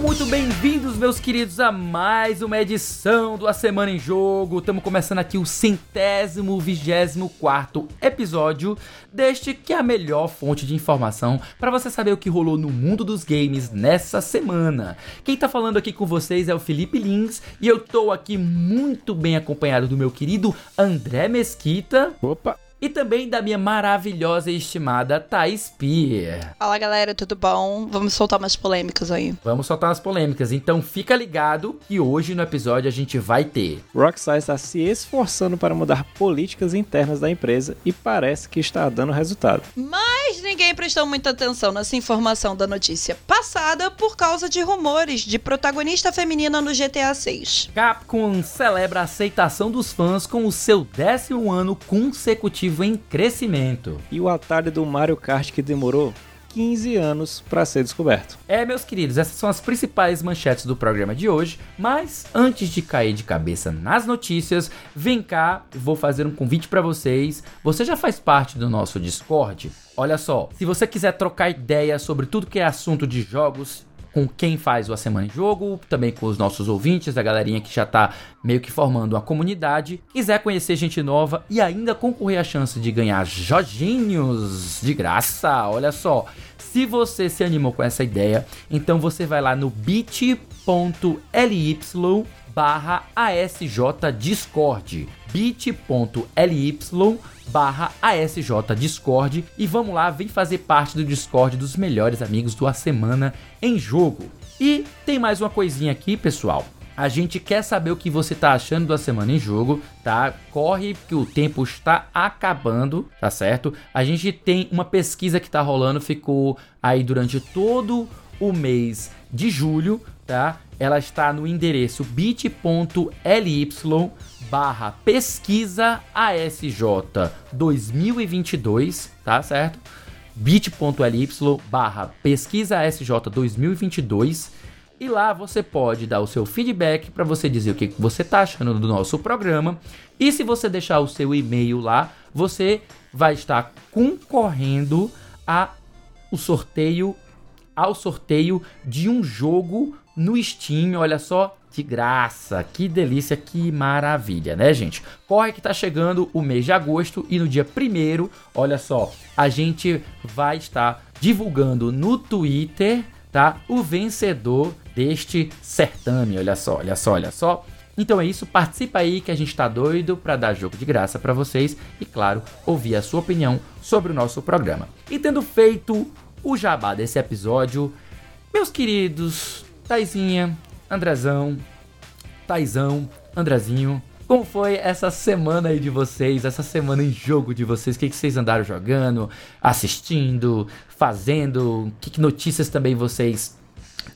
Sejam muito bem-vindos, meus queridos, a mais uma edição do A Semana em Jogo. Estamos começando aqui o centésimo, vigésimo quarto episódio deste que é a melhor fonte de informação para você saber o que rolou no mundo dos games nessa semana. Quem tá falando aqui com vocês é o Felipe Lins e eu tô aqui muito bem acompanhado do meu querido André Mesquita. Opa! E também da minha maravilhosa e estimada Thais Pier. Fala galera, tudo bom? Vamos soltar umas polêmicas aí. Vamos soltar umas polêmicas, então fica ligado que hoje no episódio a gente vai ter. Rockstar está se esforçando para mudar políticas internas da empresa e parece que está dando resultado. Mas ninguém prestou muita atenção nessa informação da notícia passada por causa de rumores de protagonista feminina no GTA 6. Capcom celebra a aceitação dos fãs com o seu décimo ano consecutivo em crescimento. E o atalho do Mario Kart que demorou 15 anos para ser descoberto. É, meus queridos, essas são as principais manchetes do programa de hoje. Mas antes de cair de cabeça nas notícias, vem cá, vou fazer um convite para vocês. Você já faz parte do nosso Discord? Olha só, se você quiser trocar ideias sobre tudo que é assunto de jogos, com quem faz o A Semana em Jogo, também com os nossos ouvintes, a galerinha que já tá meio que formando uma comunidade. Quiser conhecer gente nova e ainda concorrer à chance de ganhar joginhos de graça, olha só. Se você se animou com essa ideia, então você vai lá no bit.ly barra ASJ Discord bit.ly barra ASJ Discord e vamos lá, vem fazer parte do Discord dos melhores amigos do A Semana em Jogo. E tem mais uma coisinha aqui, pessoal. A gente quer saber o que você tá achando da semana em jogo, tá? Corre que o tempo está acabando, tá certo? A gente tem uma pesquisa que tá rolando, ficou aí durante todo o mês de julho, tá? Ela está no endereço bit.ly barra pesquisa ASJ 2022, tá certo? bit.ly barra pesquisa ASJ 2022 e lá você pode dar o seu feedback para você dizer o que você está achando do nosso programa. E se você deixar o seu e-mail lá, você vai estar concorrendo a o sorteio ao sorteio de um jogo no Steam. Olha só, de graça. Que delícia, que maravilha, né, gente? Corre que tá chegando o mês de agosto e no dia primeiro, olha só, a gente vai estar divulgando no Twitter, tá? O vencedor deste certame. Olha só, olha só, olha só. Então é isso, participa aí que a gente tá doido para dar jogo de graça para vocês e claro, ouvir a sua opinião sobre o nosso programa. E tendo feito o jabá desse episódio, meus queridos, Taizinha, Andrezão, Taizão, Andrezinho, como foi essa semana aí de vocês, essa semana em jogo de vocês? O que, que vocês andaram jogando, assistindo, fazendo? Que, que notícias também vocês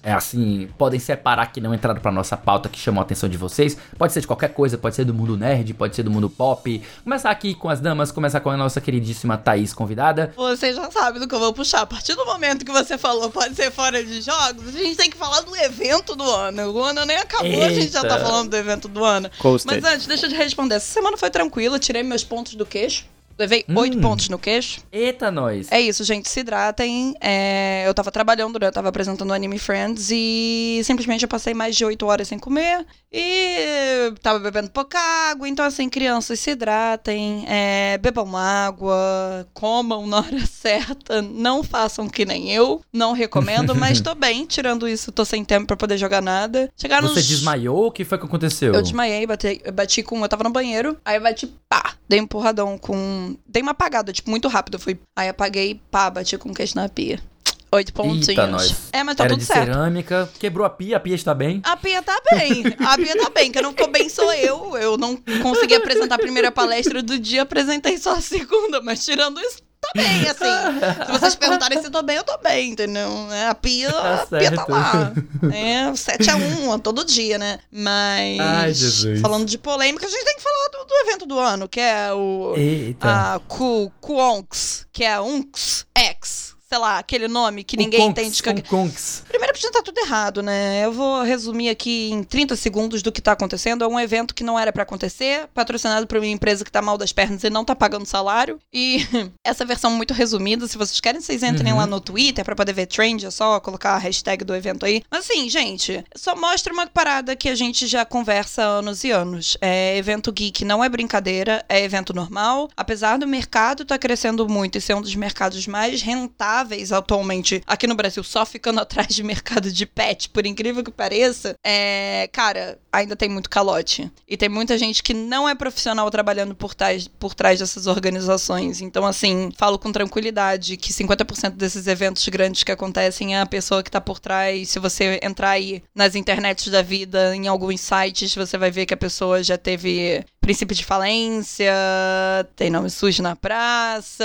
é assim, podem separar que não entraram pra nossa pauta que chamou a atenção de vocês. Pode ser de qualquer coisa, pode ser do mundo nerd, pode ser do mundo pop. Começar aqui com as damas, começar com a nossa queridíssima Thaís convidada. Você já sabe do que eu vou puxar. A partir do momento que você falou pode ser fora de jogos, a gente tem que falar do evento do ano. O ano nem acabou, Eita. a gente já tá falando do evento do ano. Coasted. Mas antes, deixa eu te responder. Essa semana foi tranquila, tirei meus pontos do queixo. Levei hum. oito pontos no queixo. Eita, nós. É isso, gente. Se hidratem. É, eu tava trabalhando, né? eu tava apresentando o Anime Friends e simplesmente eu passei mais de oito horas sem comer. E tava bebendo pouca água. Então, assim, crianças, se hidratem. É, bebam água. Comam na hora certa. Não façam que nem eu. Não recomendo, mas tô bem. Tirando isso, tô sem tempo pra poder jogar nada. Chegaram Você nos... desmaiou? O que foi que aconteceu? Eu desmaiei, bati, bati com. Eu tava no banheiro. Aí eu bati, pá! Dei um empurradão com Dei uma apagada, tipo, muito rápido. Fui. Aí apaguei, pá, bati com o queixo na pia. Oito pontinhos. É, mas tá Era tudo certo. cerâmica, quebrou a pia, a pia está bem? A pia tá bem. A pia tá bem. Quem não ficou bem sou eu. Eu não consegui apresentar a primeira palestra do dia, apresentei só a segunda, mas tirando isso, tá bem, assim. Se vocês perguntarem se eu tô bem, eu tô bem, entendeu? É, a pia, tá a pia tá lá. É 7x1 todo dia, né? Mas. Ai, Jesus. Falando de polêmica, a gente tem que falar do, do evento do ano, que é o. Eita. A Ku, Kuonks, que é a Unks X sei lá, aquele nome que ninguém Conks, entende. Que... Conks. Primeiro que já tá tudo errado, né? Eu vou resumir aqui em 30 segundos do que tá acontecendo. É um evento que não era pra acontecer, patrocinado por uma empresa que tá mal das pernas e não tá pagando salário. E essa versão muito resumida, se vocês querem, vocês entrem Uhum. lá no Twitter pra poder ver trend, é só colocar a hashtag do evento aí. Mas assim, gente, só mostra uma parada que a gente já conversa há anos e anos. É evento geek não é brincadeira, é evento normal. Apesar do mercado tá crescendo muito e ser um dos mercados mais rentáveis atualmente aqui no Brasil, só ficando atrás de mercado de pet, por incrível que pareça, é, cara, ainda tem muito calote. E tem muita gente que não é profissional trabalhando por trás, por trás dessas organizações. Então, assim, falo com tranquilidade que 50% desses eventos grandes que acontecem é a pessoa que tá por trás. Se você entrar aí nas internets da vida, em alguns sites, você vai ver que a pessoa já teve princípio de falência, tem nome sujo na praça.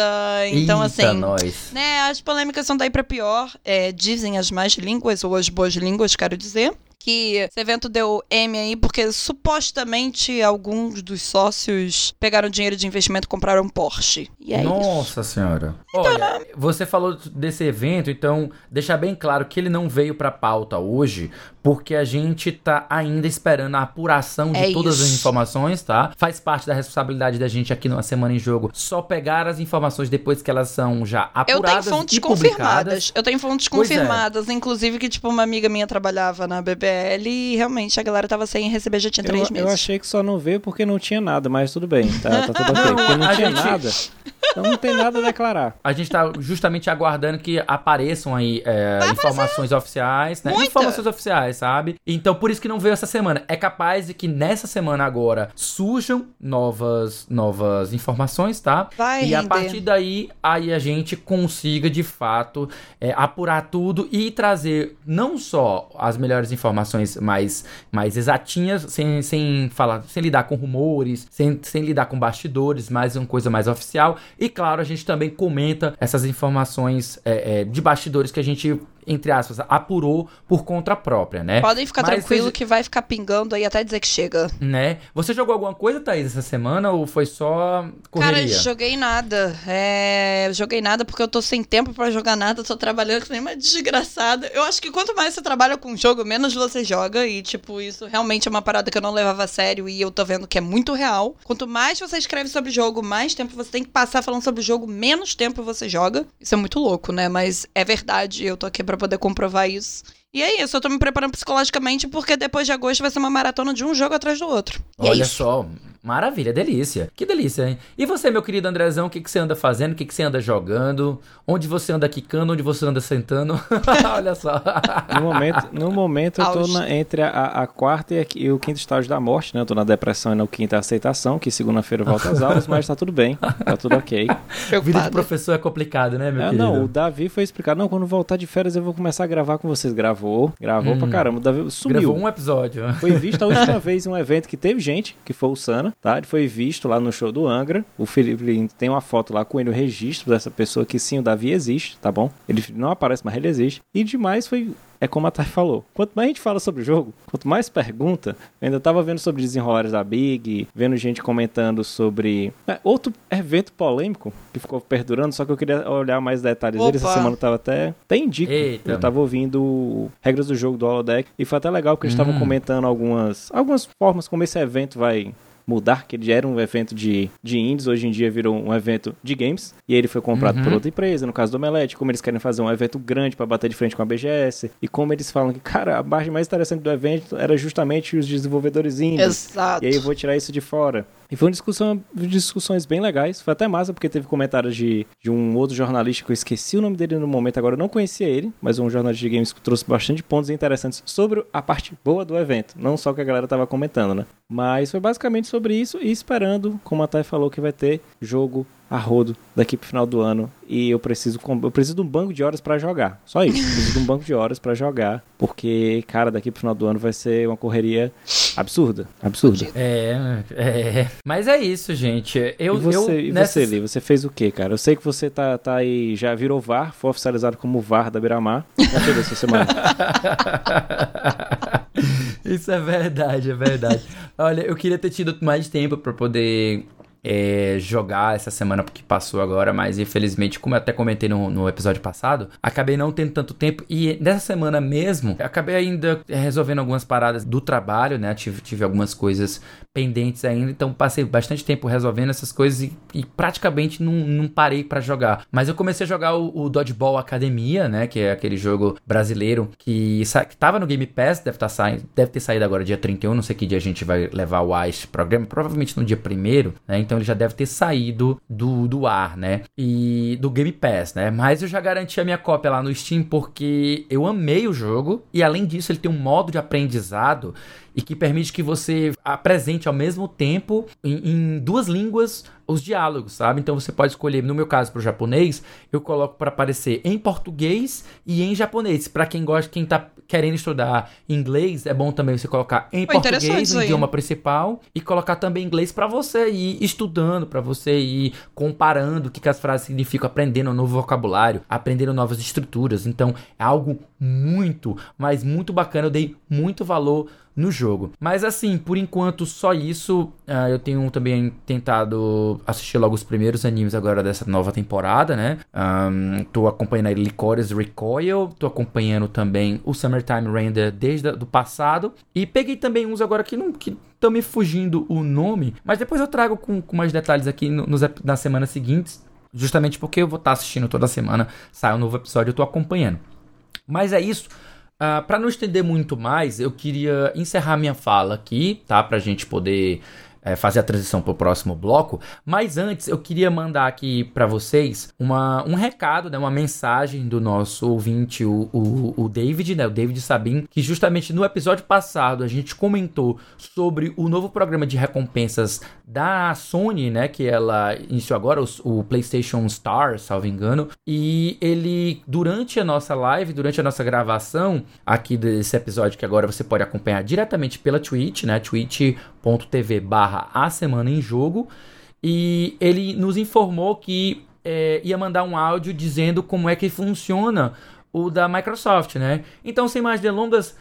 Então, Eita, assim. nós. Né, as polêmicas são daí pra pior. É, dizem as más línguas, ou as boas línguas, quero dizer. Que esse evento deu M aí porque supostamente alguns dos sócios pegaram dinheiro de investimento e compraram um Porsche. E é isso. Nossa senhora. Olha, você falou desse evento, então deixar bem claro que ele não veio pra pauta hoje, porque a gente tá ainda esperando a apuração de É todas as isso. informações, tá? Faz parte da responsabilidade da gente aqui numa semana em jogo só pegar as informações depois que elas são já Eu tenho apuradas fontes e confirmadas. Eu tenho fontes Pois é. confirmadas, inclusive que, tipo, uma amiga minha trabalhava na BBL e realmente a galera tava sem receber já tinha três Eu, meses. eu achei que só não veio porque não tinha nada, mas tudo bem, tá, tá tudo ok. Porque não tinha nada, então não tem nada a declarar. A gente tá justamente aguardando que apareçam aí é, informações oficiais, né? Muita. Informações oficiais, sabe? Então, por isso que não veio essa semana. É capaz de que nessa semana agora surjam novas, novas informações, tá? Vai e a render. partir daí, aí a gente consiga, de fato, é, apurar tudo e trazer não só as melhores informações mais, mais exatinhas, sem, sem falar, sem lidar com rumores, sem, sem lidar com bastidores, mas uma coisa mais oficial. E claro, a gente também comenta essas informações é, é, de bastidores que a gente, entre aspas, apurou por conta própria, né? Podem ficar Mas tranquilo seja- que vai ficar pingando aí até dizer que chega. Né? Você jogou alguma coisa, Thaís, essa semana ou foi só correria? Cara, joguei nada. É, joguei nada porque eu tô sem tempo pra jogar nada, tô trabalhando que nem uma desgraçada. Eu acho que quanto mais você trabalha com jogo, menos você joga. E, tipo, isso realmente é uma parada que eu não levava a sério e eu tô vendo que é muito real. Quanto mais você escreve sobre o jogo, mais tempo você tem que passar falando sobre o jogo, menos tempo você joga. Isso é muito louco, né? Mas é verdade, eu tô aqui pra poder comprovar isso. E é isso, eu tô me preparando psicologicamente porque depois de agosto vai ser uma maratona de um jogo atrás do outro. E é Olha isso. só, maravilha, delícia. Que delícia, hein? E você, meu querido Andrezão, o que, que você anda fazendo? O que, que você anda jogando? Onde você anda quicando? Onde você anda sentando? Olha só. No momento, no momento eu tô na- entre a, a- quarta e, a- e o quinto estágio da morte, né? Eu tô na depressão e na quinta aceitação, que segunda-feira volta às aulas, mas tá tudo bem, tá tudo ok. Vida de professor é complicado, né, meu É, querido? não, o Davi foi explicar, não, quando voltar de férias eu vou começar a gravar com vocês. Gravou, gravou pra caramba, o Davi sumiu. Gravou um episódio. Foi visto a última vez em um evento que teve gente, que foi o Sana, tá? Ele foi visto lá no show do Angra. O Felipe tem uma foto lá com ele, o registro dessa pessoa que sim, o Davi existe, tá bom? Ele não aparece, mas ele existe. E demais foi. É como a Thay falou. Quanto mais a gente fala sobre o jogo, quanto mais pergunta, eu ainda tava vendo sobre desenrolares da Big, vendo gente comentando sobre. é, outro evento polêmico que ficou perdurando, só que eu queria olhar mais detalhes dele. Essa semana eu tava até. Até indico. Eita. Eu tava ouvindo regras do jogo do Holodeck e foi até legal porque eles estavam Hum. comentando algumas, algumas formas como esse evento vai mudar, que ele já era um evento de, de indies, hoje em dia virou um evento de games, e ele foi comprado Uhum. por outra empresa, no caso do Omelete, como eles querem fazer um evento grande para bater de frente com a BGS, e como eles falam que, cara, a parte mais interessante do evento era justamente os desenvolvedores indies, Exato. e aí eu vou tirar isso de fora. E foi uma discussão, discussões bem legais. Foi até massa, porque teve comentários de, de um outro jornalista que eu esqueci o nome dele no momento, agora eu não conhecia ele, mas um jornalista de games que trouxe bastante pontos interessantes sobre a parte boa do evento. Não só o que a galera tava comentando, né? Mas foi basicamente sobre isso e esperando, como a Thay falou, que vai ter jogo a rodo daqui pro final do ano e eu preciso eu preciso de um banco de horas pra jogar. Só isso, preciso de um banco de horas pra jogar, porque cara, daqui pro final do ano vai ser uma correria absurda, absurda. É, é. Mas é isso, gente. Eu, e você, eu e nessa- você, Lee, você fez o quê, cara? Eu sei que você tá, tá aí, já virou VAR, foi oficializado como VAR da Beira-Mar. Fez essa semana. Isso é verdade, é verdade. Olha, eu queria ter tido mais tempo pra poder é, jogar essa semana que passou agora, mas infelizmente, como eu até comentei no, no, episódio passado, acabei não tendo tanto tempo e nessa semana mesmo, acabei ainda resolvendo algumas paradas do trabalho, né? Tive, tive algumas coisas pendentes ainda, então passei bastante tempo resolvendo essas coisas e, e praticamente não, não parei para jogar. Mas eu comecei a jogar o, o, Dodgeball Academia, né? Que é aquele jogo brasileiro que, que tava no Game Pass, deve, tá saindo, deve ter saído agora dia 31, não sei que dia a gente vai levar o Ice programa, provavelmente no dia primeiro, né? Então ele já deve ter saído do, do ar, né? E do Game Pass, né? Mas eu já garanti a minha cópia lá no Steam porque eu amei o jogo e além disso ele tem um modo de aprendizado e que permite que você apresente ao mesmo tempo em, em duas línguas os diálogos, sabe? Então você pode escolher, no meu caso, para o japonês, eu coloco para aparecer em português e em japonês. Para quem gosta, quem tá querendo estudar inglês, é bom também você colocar em Pô, português, o idioma principal, e colocar também inglês para você ir estudando, para você ir comparando o que, que as frases significam, aprendendo um novo vocabulário, aprendendo novas estruturas. Então é algo muito, mas muito bacana. Eu dei muito valor no jogo. Mas assim, por enquanto, só isso. Uh, eu tenho também tentado assistir logo os primeiros animes agora dessa nova temporada, né? Um, tô acompanhando aí Licorice Recoil, tô acompanhando também o Summertime Render desde o passado. E peguei também uns agora que não. Que estão me fugindo o nome, mas depois eu trago com, com mais detalhes aqui no, nos, nas semanas seguintes, justamente porque eu vou estar assistindo toda semana, sai um novo episódio, eu tô acompanhando. Mas é isso. Uh, ah, para não estender muito mais, eu queria encerrar minha fala aqui, tá? Pra gente poder é, fazer a transição para o próximo bloco. Mas antes, eu queria mandar aqui para vocês uma, um recado, né, uma mensagem do nosso ouvinte, o, o, o, David, né, o David Sabin, que justamente no episódio passado a gente comentou sobre o novo programa de recompensas da Sony, né, que ela iniciou agora, o, o PlayStation Star, salvo engano, e ele, durante a nossa live, durante a nossa gravação aqui desse episódio, que agora você pode acompanhar diretamente pela Twitch, né, twitch.tv a semana em jogo, e ele nos informou que é, ia mandar um áudio dizendo como é que funciona o da Microsoft, né? Então, sem mais delongas,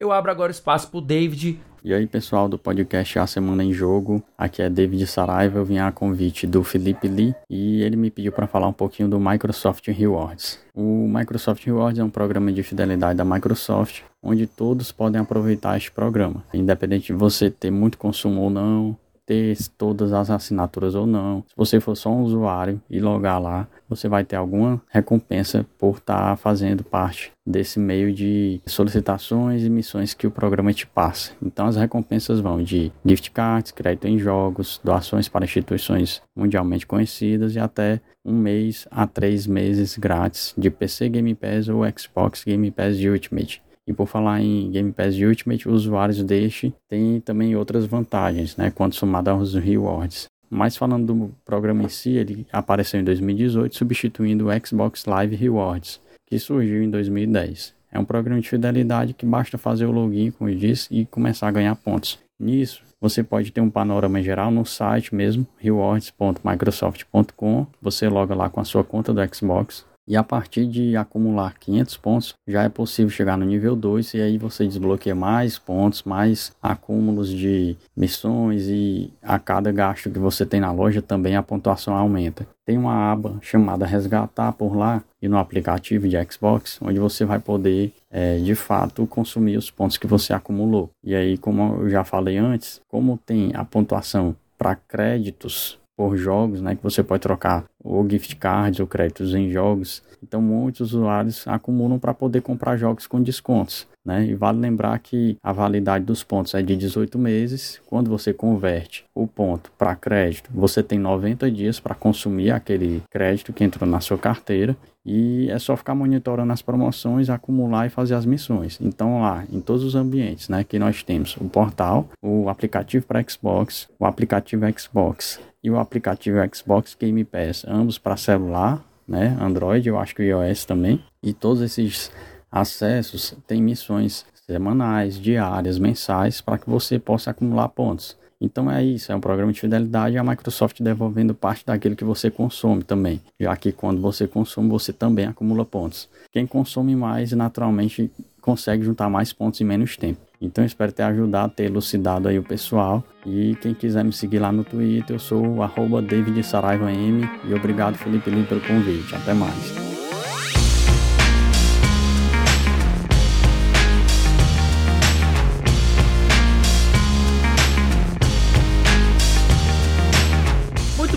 eu abro agora espaço para o David e aí, pessoal do podcast A Semana em Jogo, aqui é David Saraiva, eu vim a convite do Felipe Lee e ele me pediu para falar um pouquinho do Microsoft Rewards. O Microsoft Rewards é um programa de fidelidade da Microsoft, onde todos podem aproveitar este programa, independente de você ter muito consumo ou não, ter todas as assinaturas ou não. Se você for só um usuário e logar lá, você vai ter alguma recompensa por estar tá fazendo parte desse meio de solicitações e missões que o programa te passa. Então as recompensas vão de gift cards, crédito em jogos, doações para instituições mundialmente conhecidas e até um mês a três meses grátis de PC Game Pass ou Xbox Game Pass Ultimate. E por falar em Game Pass Ultimate, os usuários deste têm também outras vantagens, né, quando somado aos rewards. Mas falando do programa em si, ele apareceu em 2018, substituindo o Xbox Live Rewards, que surgiu em 2010. É um programa de fidelidade que basta fazer o login, como eu disse, e começar a ganhar pontos. Nisso, você pode ter um panorama geral no site mesmo, rewards.microsoft.com. Você loga lá com a sua conta do Xbox, e a partir de acumular 500 pontos, já é possível chegar no nível 2 e aí você desbloqueia mais pontos, mais acúmulos de missões e a cada gasto que você tem na loja também a pontuação aumenta. Tem uma aba chamada Resgatar por lá e no aplicativo de Xbox, onde você vai poder é, de fato consumir os pontos que você acumulou. E aí, como eu já falei antes, como tem a pontuação para créditos por jogos, né, que você pode trocar ou gift cards ou créditos em jogos. Então muitos usuários acumulam para poder comprar jogos com descontos. Né? E vale lembrar que a validade dos pontos é de 18 meses. Quando você converte o ponto para crédito, você tem 90 dias para consumir aquele crédito que entrou na sua carteira. E é só ficar monitorando as promoções, acumular e fazer as missões. Então, lá em todos os ambientes né, que nós temos o portal, o aplicativo para Xbox, o aplicativo Xbox e o aplicativo Xbox Game Pass, ambos para celular, né, Android, eu acho que o iOS também. E todos esses acessos têm missões semanais, diárias, mensais, para que você possa acumular pontos. Então é isso, é um programa de fidelidade e a Microsoft devolvendo parte daquilo que você consome também, já que quando você consome, você também acumula pontos. Quem consome mais, naturalmente, consegue juntar mais pontos em menos tempo. Então espero ter ajudado, ter elucidado aí o pessoal. E quem quiser me seguir lá no Twitter, eu sou o M. E obrigado, Felipe Lima, pelo convite. Até mais.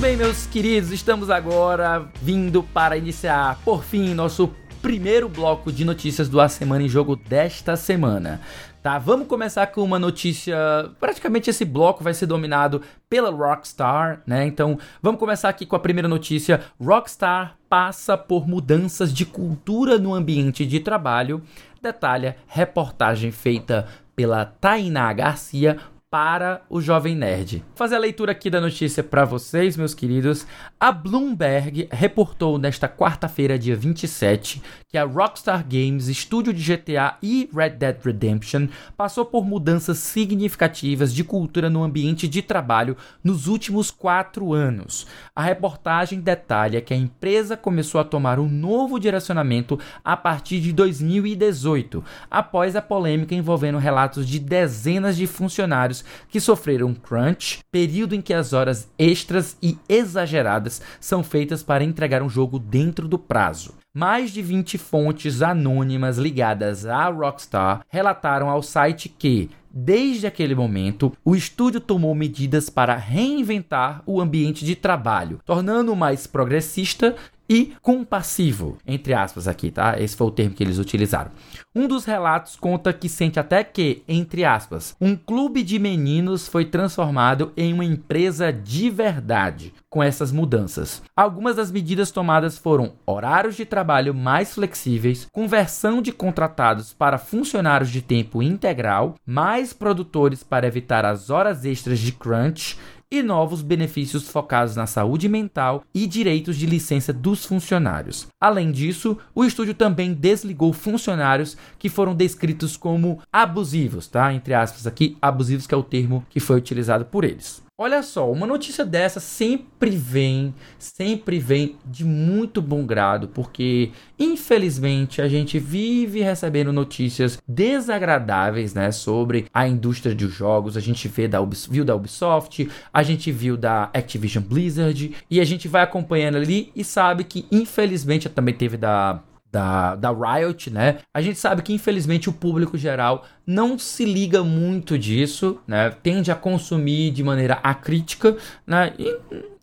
Bem, meus queridos, estamos agora vindo para iniciar, por fim, nosso primeiro bloco de notícias do A Semana em Jogo desta semana. Tá, vamos começar com uma notícia. Praticamente esse bloco vai ser dominado pela Rockstar, né? Então, vamos começar aqui com a primeira notícia. Rockstar passa por mudanças de cultura no ambiente de trabalho. Detalha reportagem feita pela Tainá Garcia para o Jovem Nerd. Vou fazer a leitura aqui da notícia para vocês, meus queridos. A Bloomberg reportou nesta quarta-feira, dia 27, que a Rockstar Games, estúdio de GTA e Red Dead Redemption, passou por mudanças significativas de cultura no ambiente de trabalho nos últimos quatro anos. A reportagem detalha que a empresa começou a tomar um novo direcionamento a partir de 2018, após a polêmica envolvendo relatos de dezenas de funcionários que sofreram crunch, período em que as horas extras e exageradas são feitas para entregar um jogo dentro do prazo. Mais de 20 fontes anônimas ligadas à Rockstar relataram ao site que, desde aquele momento, o estúdio tomou medidas para reinventar o ambiente de trabalho, tornando-o mais progressista e compassivo, entre aspas aqui, tá? Esse foi o termo que eles utilizaram. Um dos relatos conta que sente até que, entre aspas, um clube de meninos foi transformado em uma empresa de verdade com essas mudanças. Algumas das medidas tomadas foram horários de trabalho mais flexíveis, conversão de contratados para funcionários de tempo integral, mais produtores para evitar as horas extras de crunch e novos benefícios focados na saúde mental e direitos de licença dos funcionários. Além disso, o estúdio também desligou funcionários que foram descritos como abusivos, tá? Entre aspas aqui, abusivos que é o termo que foi utilizado por eles. Olha só, uma notícia dessa sempre vem, sempre vem de muito bom grado, porque infelizmente a gente vive recebendo notícias desagradáveis, né, sobre a indústria de jogos. A gente vê da viu da Ubisoft, a gente viu da Activision Blizzard e a gente vai acompanhando ali e sabe que infelizmente também teve da da, da Riot, né? A gente sabe que infelizmente o público geral não se liga muito disso, né? Tende a consumir de maneira acrítica, né? E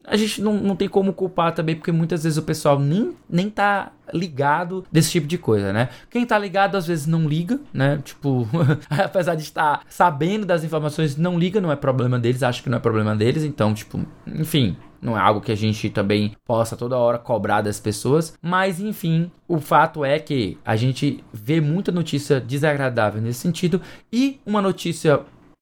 a gente não, não tem como culpar também, porque muitas vezes o pessoal nem, nem tá ligado desse tipo de coisa, né? Quem tá ligado às vezes não liga, né? Tipo, apesar de estar sabendo das informações, não liga, não é problema deles, acho que não é problema deles, então, tipo, enfim, não é algo que a gente também possa toda hora cobrar das pessoas, mas enfim, o fato é que a gente vê muita notícia desagradável nesse sentido. E uma notícia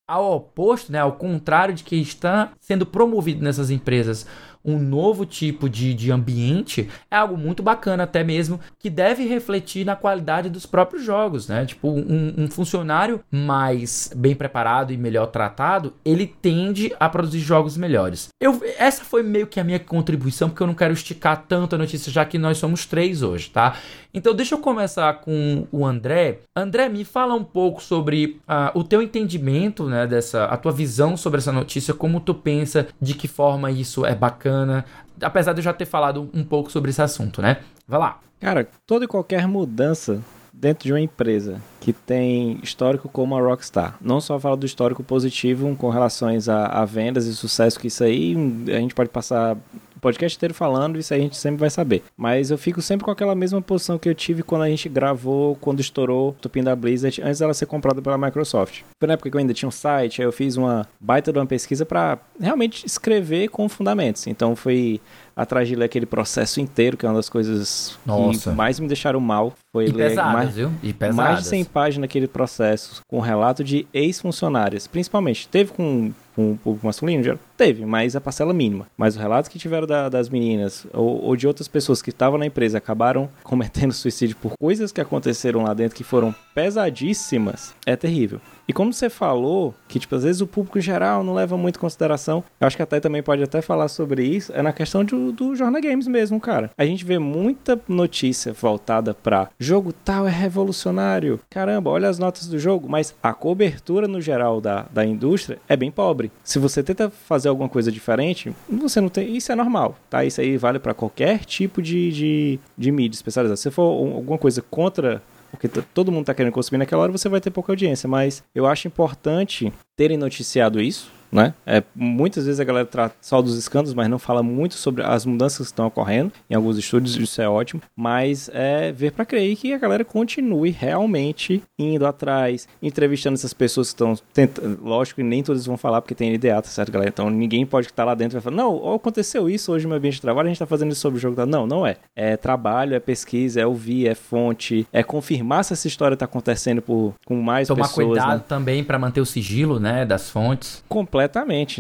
ao oposto, né, ao contrário de que está sendo promovido nessas empresas um novo tipo de, de ambiente é algo muito bacana, até mesmo que deve refletir na qualidade dos próprios jogos, né? Tipo, um, um funcionário mais bem preparado e melhor tratado, ele tende a produzir jogos melhores. Eu, essa foi meio que a minha contribuição, porque eu não quero esticar tanto a notícia, já que nós somos três hoje, tá? Então, deixa eu começar com o André. André, me fala um pouco sobre uh, o teu entendimento, né, dessa, a tua visão sobre essa notícia, como tu pensa, de que forma isso é bacana bacana, apesar de eu já ter falado um pouco sobre esse assunto, né? Vai lá. Cara, toda e qualquer mudança dentro de uma empresa que tem histórico como a Rockstar. Não só fala do histórico positivo com relações a, a, vendas e sucesso, que isso aí a gente pode passar o podcast inteiro falando, isso aí a gente sempre vai saber. Mas eu fico sempre com aquela mesma posição que eu tive quando a gente gravou, quando estourou o Tupin da Blizzard, antes dela ser comprada pela Microsoft. Foi na época que eu ainda tinha um site, aí eu fiz uma baita de uma pesquisa para realmente escrever com fundamentos. Então foi atrás de ler aquele processo inteiro, que é uma das coisas Nossa. que mais me deixaram mal. Foi e ler pesadas, mais, viu? E pesadas. mais de 100 páginas naquele processo, com relato de ex-funcionários. Principalmente, teve com, com o público masculino? Já teve, mas a parcela mínima. Mas os relatos que tiveram da, das meninas, ou, ou, de outras pessoas que estavam na empresa, acabaram cometendo suicídio por coisas que aconteceram lá dentro que foram pesadíssimas, é terrível. E como você falou, que tipo, às vezes o público geral não leva muito em consideração, eu acho que até também pode até falar sobre isso, é na questão do, do Jornal Games mesmo, cara. A gente vê muita notícia voltada pra jogo tal é revolucionário, caramba, olha as notas do jogo, mas a cobertura no geral da, da indústria é bem pobre. Se você tenta fazer alguma coisa diferente, você não tem. Isso é normal, tá? Isso aí vale para qualquer tipo de, de, de mídia especializada. Se for alguma coisa contra porque todo mundo está querendo consumir naquela hora, você vai ter pouca audiência. Mas eu acho importante terem noticiado isso, né? É, muitas vezes a galera trata só dos escândalos, mas não fala muito sobre as mudanças que estão ocorrendo em alguns estúdios, isso é ótimo, mas é ver para crer que a galera continue realmente indo atrás, entrevistando essas pessoas que estão tentando, lógico que nem todos vão falar porque tem NDA, tá certo, galera? Então ninguém pode estar lá dentro e falar, não, aconteceu isso hoje no meu ambiente de trabalho, a gente tá fazendo isso sobre o jogo. Não, não é. É trabalho, é pesquisa, é ouvir, é fonte, é confirmar se essa história tá acontecendo por, com mais Tomar pessoas. Tomar cuidado né? também para manter o sigilo, né, das fontes. Completamente,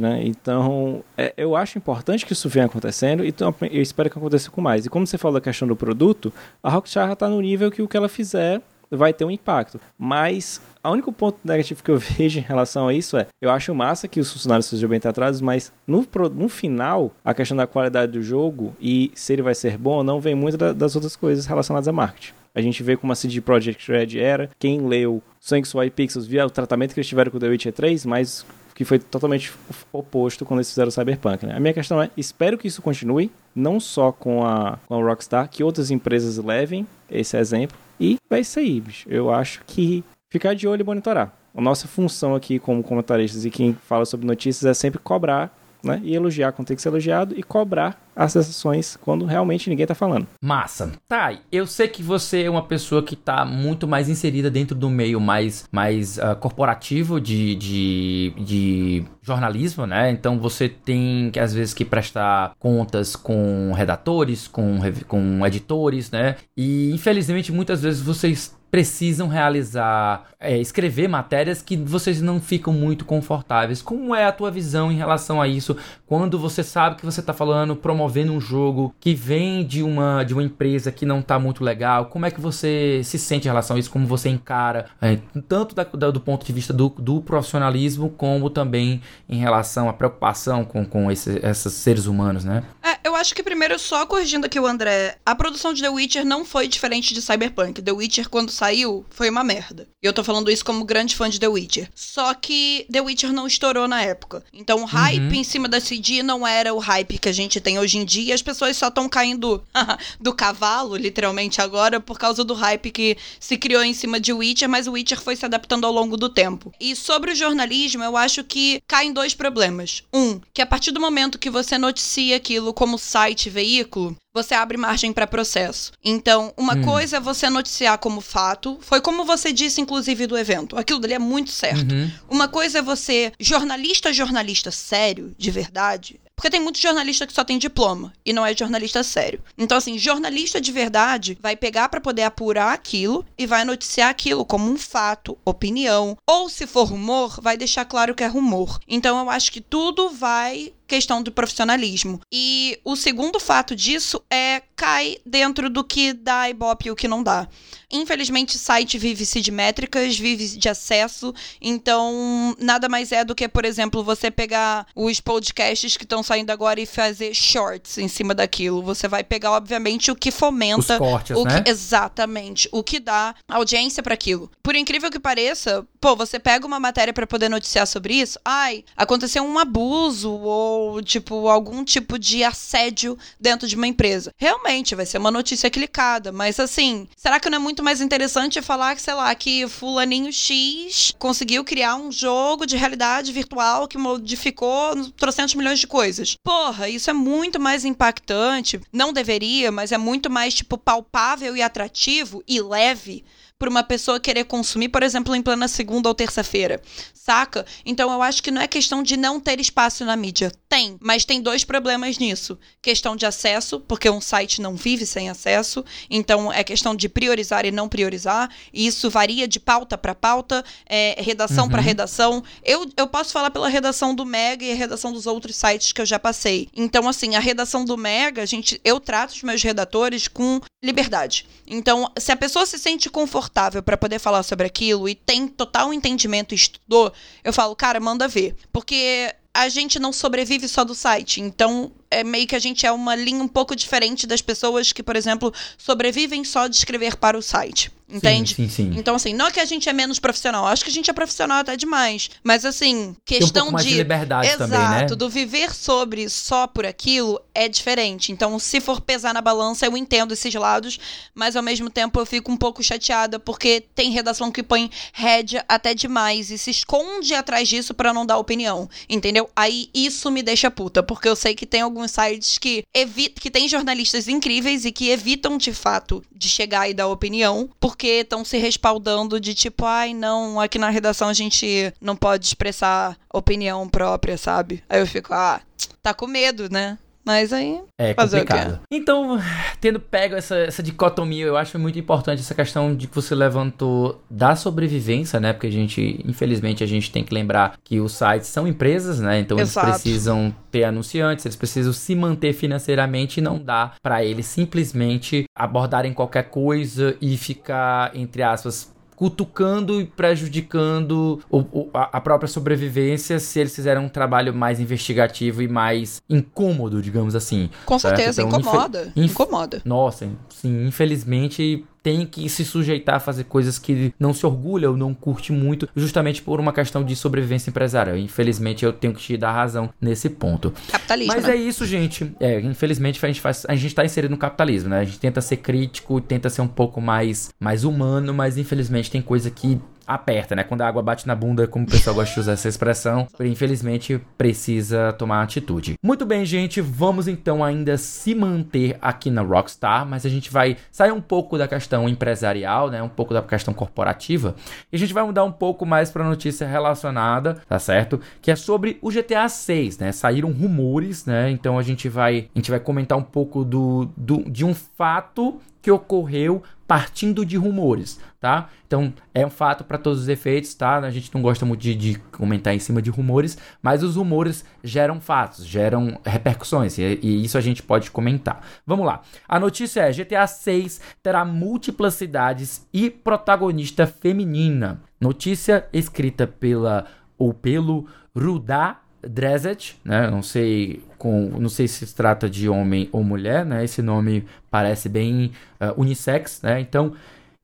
né? Então, é, eu acho importante que isso venha acontecendo e então, eu espero que aconteça com mais. E como você falou da questão do produto, a Rockstar está no nível que o que ela fizer vai ter um impacto. Mas o único ponto negativo que eu vejo em relação a isso é, eu acho massa que os funcionários sejam bem tratados, mas no, no final, a questão da qualidade do jogo e se ele vai ser bom ou não vem muito da, das outras coisas relacionadas a marketing. A gente vê como a CD Projekt Red era. Quem leu Sonic Sway Pixels via o tratamento que eles tiveram com The Witcher 3, mas que foi totalmente oposto quando eles fizeram Cyberpunk. Né? A minha questão é, espero que isso continue, não só com a, com a Rockstar, que outras empresas levem esse exemplo. E vai ser aí, bicho. Eu acho que ficar de olho e monitorar. A nossa função aqui como comentaristas e quem fala sobre notícias é sempre cobrar né? E elogiar quando tem que ser elogiado e cobrar as sessões quando realmente ninguém tá falando. Massa. Tá, eu sei que você é uma pessoa que tá muito mais inserida dentro do meio mais, mais uh, corporativo de, de, de jornalismo, né? Então você tem que às vezes que prestar contas com redatores, com, com editores, né? E infelizmente muitas vezes vocês precisam realizar, é, escrever matérias que vocês não ficam muito confortáveis. Como é a tua visão em relação a isso? Quando você sabe que você está falando, promovendo um jogo que vem de uma, de uma empresa que não está muito legal, como é que você se sente em relação a isso? Como você encara, é, tanto da, da, do ponto de vista do, do, profissionalismo, como também em relação à preocupação com, com esse, esses seres humanos, né? É, eu acho que primeiro, só corrigindo aqui o André, a produção de The Witcher não foi diferente de Cyberpunk. The Witcher, quando saiu, foi uma merda. E eu tô falando isso como grande fã de The Witcher. Só que The Witcher não estourou na época. Então o hype uhum. em cima da CD não era o hype que a gente tem hoje em dia. As pessoas só estão caindo do cavalo, literalmente, agora, por causa do hype que se criou em cima de Witcher, mas o Witcher foi se adaptando ao longo do tempo. E sobre o jornalismo, eu acho que caem dois problemas. Um, que a partir do momento que você noticia aquilo como site, veículo, você abre margem para processo. Então, uma hum. coisa é você noticiar como fato, foi como você disse, inclusive, do evento. Aquilo dali é muito certo. Uhum. Uma coisa é você, jornalista, jornalista sério, de verdade, porque tem muito jornalista que só tem diploma e não é jornalista sério. Então, assim, jornalista de verdade vai pegar para poder apurar aquilo e vai noticiar aquilo como um fato, opinião. Ou, se for rumor, vai deixar claro que é rumor. Então, eu acho que tudo vai questão do profissionalismo. E o segundo fato disso é cai dentro do que dá Ibope e o que não dá. Infelizmente, site vive-se de métricas, vive de acesso, então nada mais é do que, por exemplo, você pegar os podcasts que estão saindo agora e fazer shorts em cima daquilo. Você vai pegar, obviamente, o que fomenta. Os cortes, o né? que, exatamente. O que dá audiência para aquilo. Por incrível que pareça, pô, você pega uma matéria para poder noticiar sobre isso. Ai, aconteceu um abuso ou, tipo, algum tipo de assédio dentro de uma empresa. Realmente, vai ser uma notícia clicada, mas assim, será que não é muito muito mais interessante falar que, sei lá, que fulaninho X conseguiu criar um jogo de realidade virtual que modificou trocentos milhões de coisas. Porra, isso é muito mais impactante. Não deveria, mas é muito mais, tipo, palpável e atrativo e leve para uma pessoa querer consumir, por exemplo, em plena segunda ou terça-feira, saca? Então eu acho que não é questão de não ter espaço na mídia. Tem, mas tem dois problemas nisso. Questão de acesso, porque um site não vive sem acesso, então é questão de priorizar e não priorizar. E isso varia de pauta para pauta, é, redação uhum. para redação. Eu, eu posso falar pela redação do Mega e a redação dos outros sites que eu já passei. Então, assim, a redação do Mega, gente, eu trato os meus redatores com liberdade. Então, se a pessoa se sente confortável para poder falar sobre aquilo e tem total entendimento e estudou, eu falo, cara, manda ver. Porque a gente não sobrevive só do site. Então, é meio que a gente é uma linha um pouco diferente das pessoas que, por exemplo, sobrevivem só de escrever para o site. Entende? Sim, sim, sim. Então, assim, não é que a gente é menos profissional, acho que a gente é profissional até demais. Mas, assim, questão um de. de liberdade Exato, também, né? do viver sobre só por aquilo é diferente. Então, se for pesar na balança, eu entendo esses lados, mas ao mesmo tempo eu fico um pouco chateada porque tem redação que põe rédea até demais e se esconde atrás disso para não dar opinião. Entendeu? Aí isso me deixa puta, porque eu sei que tem alguns sites que evitam, que tem jornalistas incríveis e que evitam de fato de chegar e dar opinião, porque estão se respaldando de tipo, ai, não, aqui na redação a gente não pode expressar opinião própria, sabe? Aí eu fico, ah, tá com medo, né? Mas aí. É complicado. Então, tendo pego essa, essa dicotomia, eu acho muito importante essa questão de que você levantou da sobrevivência, né? Porque a gente, infelizmente, a gente tem que lembrar que os sites são empresas, né? Então Exato. eles precisam ter anunciantes, eles precisam se manter financeiramente e não dá para eles simplesmente abordarem qualquer coisa e ficar, entre aspas, cutucando e prejudicando o, o, a própria sobrevivência se eles fizerem um trabalho mais investigativo e mais incômodo, digamos assim. Com certeza, então, incomoda. Inf... Incomoda. Nossa, sim, infelizmente tem que se sujeitar a fazer coisas que não se orgulha ou não curte muito, justamente por uma questão de sobrevivência empresarial. Infelizmente, eu tenho que te dar razão nesse ponto. Capitalismo. Mas né? é isso, gente. É, infelizmente, a gente faz, a gente tá inserido no capitalismo, né? A gente tenta ser crítico, tenta ser um pouco mais, mais humano, mas infelizmente tem coisa que aperta, né? Quando a água bate na bunda, como o pessoal gosta de usar essa expressão, infelizmente precisa tomar atitude. Muito bem, gente, vamos então ainda se manter aqui na Rockstar, mas a gente vai sair um pouco da questão empresarial, né? Um pouco da questão corporativa, e a gente vai mudar um pouco mais para notícia relacionada, tá certo? Que é sobre o GTA 6, né? Saíram rumores, né? Então a gente vai a gente vai comentar um pouco do, do de um fato que ocorreu partindo de rumores, tá? Então é um fato para todos os efeitos, tá? A gente não gosta muito de, de, comentar em cima de rumores, mas os rumores geram fatos, geram repercussões e, e, isso a gente pode comentar. Vamos lá. A notícia é: GTA 6 terá múltiplas cidades e protagonista feminina. Notícia escrita pela ou pelo Rudá Dresset, né? Não sei com, não sei se se trata de homem ou mulher, né? Esse nome parece bem uh, unissex, né? Então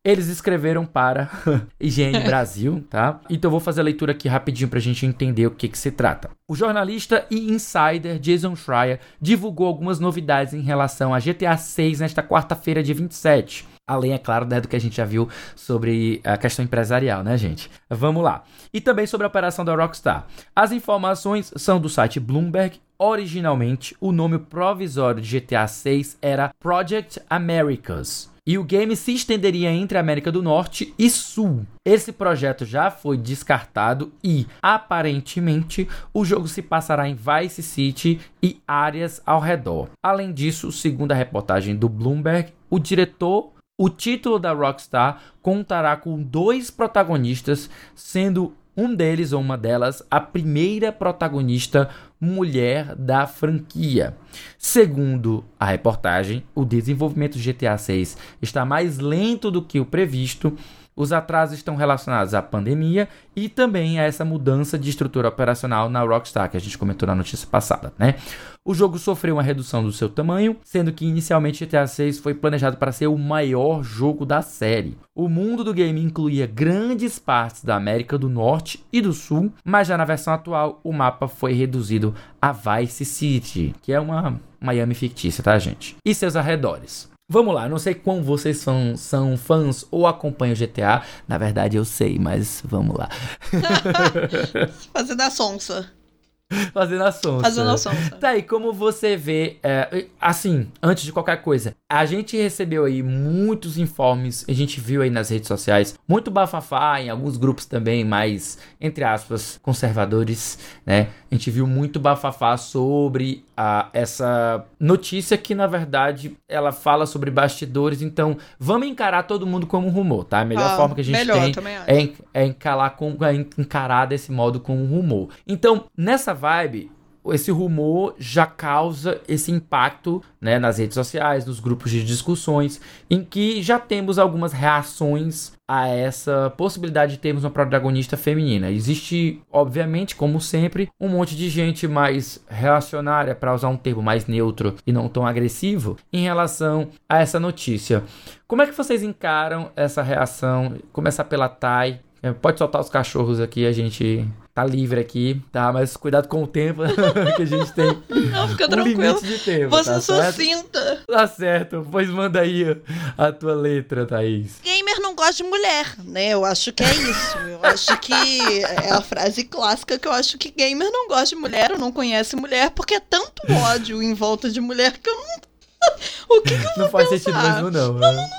eles escreveram para IGN Brasil, tá? Então eu vou fazer a leitura aqui rapidinho para a gente entender o que, que se trata. O jornalista e insider Jason Schreier divulgou algumas novidades em relação a GTA 6 nesta quarta-feira, dia 27. Além, é claro, né, do que a gente já viu sobre a questão empresarial, né, gente? Vamos lá. E também sobre a operação da Rockstar. As informações são do site Bloomberg. Originalmente, o nome provisório de GTA 6 era Project Americas. E o game se estenderia entre a América do Norte e Sul. Esse projeto já foi descartado e, aparentemente, o jogo se passará em Vice City e áreas ao redor. Além disso, segundo a reportagem do Bloomberg, o diretor o título da Rockstar contará com dois protagonistas, sendo um deles ou uma delas a primeira protagonista mulher da franquia. Segundo a reportagem, o desenvolvimento de GTA 6 está mais lento do que o previsto os atrasos estão relacionados à pandemia e também a essa mudança de estrutura operacional na Rockstar, que a gente comentou na notícia passada, né? O jogo sofreu uma redução do seu tamanho, sendo que inicialmente GTA 6 foi planejado para ser o maior jogo da série. O mundo do game incluía grandes partes da América do Norte e do Sul, mas já na versão atual o mapa foi reduzido a Vice City, que é uma Miami fictícia, tá, gente? E seus arredores. Vamos lá, não sei quão vocês são, são fãs ou acompanham GTA. Na verdade, eu sei, mas vamos lá. Fazer da sonsa. Fazendo a sonsa. Fazendo a sonsa. Tá aí, como você vê, é, assim, antes de qualquer coisa, a gente recebeu aí muitos informes, a gente viu aí nas redes sociais, muito bafafá, em alguns grupos também mais, entre aspas, conservadores, né? A gente viu muito bafafá sobre a, essa notícia que, na verdade, ela fala sobre bastidores, então vamos encarar todo mundo como um rumor, tá? A melhor Ah, forma que a gente melhor, tem é, é encarar, com, é encarar desse modo com um rumor. Então, nessa vibe, esse rumor já causa esse impacto né, nas redes sociais, nos grupos de discussões, em que já temos algumas reações a essa possibilidade de termos uma protagonista feminina. Existe, obviamente, como sempre, um monte de gente mais reacionária, para usar um termo mais neutro e não tão agressivo, em relação a essa notícia. Como é que vocês encaram essa reação? Começar pela Thay. É, Pode soltar os cachorros aqui, a gente tá livre aqui, tá? Mas cuidado com o tempo que a gente tem. Não, fica um tranquilo. limite de tempo, Você tá sucinta. Tá certo, pois manda aí a tua letra, Thaís. Gamer não gosta de mulher, né? Eu acho que é isso. Eu acho que é a frase clássica que eu acho que gamer não gosta de mulher ou não conhece mulher, porque é tanto ódio em volta de mulher que eu não. O que, que eu Não faz sentido pensar? mesmo, não. né?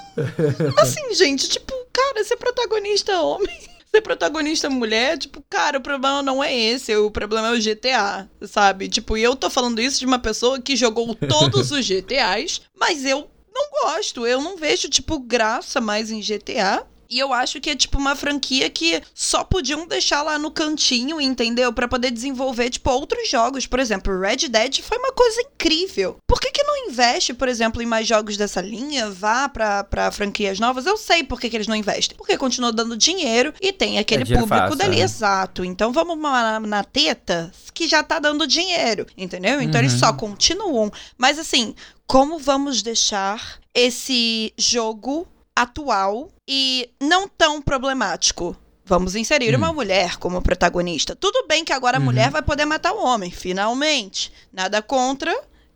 Assim, gente, tipo, cara, ser protagonista homem, ser protagonista mulher, tipo, cara, o problema não é esse, o problema é o GTA, sabe? Tipo, e eu tô falando isso de uma pessoa que jogou todos os GTAs, mas eu não gosto, eu não vejo, tipo, graça mais em GTA. E eu acho que é tipo uma franquia que só podiam deixar lá no cantinho, entendeu? Pra poder desenvolver, tipo, outros jogos. Por exemplo, Red Dead foi uma coisa incrível. Por que, que não investe, por exemplo, em mais jogos dessa linha? Vá pra, pra franquias novas? Eu sei por que, que eles não investem. Porque continua dando dinheiro e tem aquele dinheiro público fácil, dali. é. Exato. Então vamos na, na teta que já tá dando dinheiro, entendeu? Então eles Uhum. só continuam. Mas assim, como vamos deixar esse jogo atual e não tão problemático? Vamos inserir Hum. uma mulher como protagonista. Tudo bem que agora a Uhum. mulher vai poder matar o homem, finalmente. Nada contra.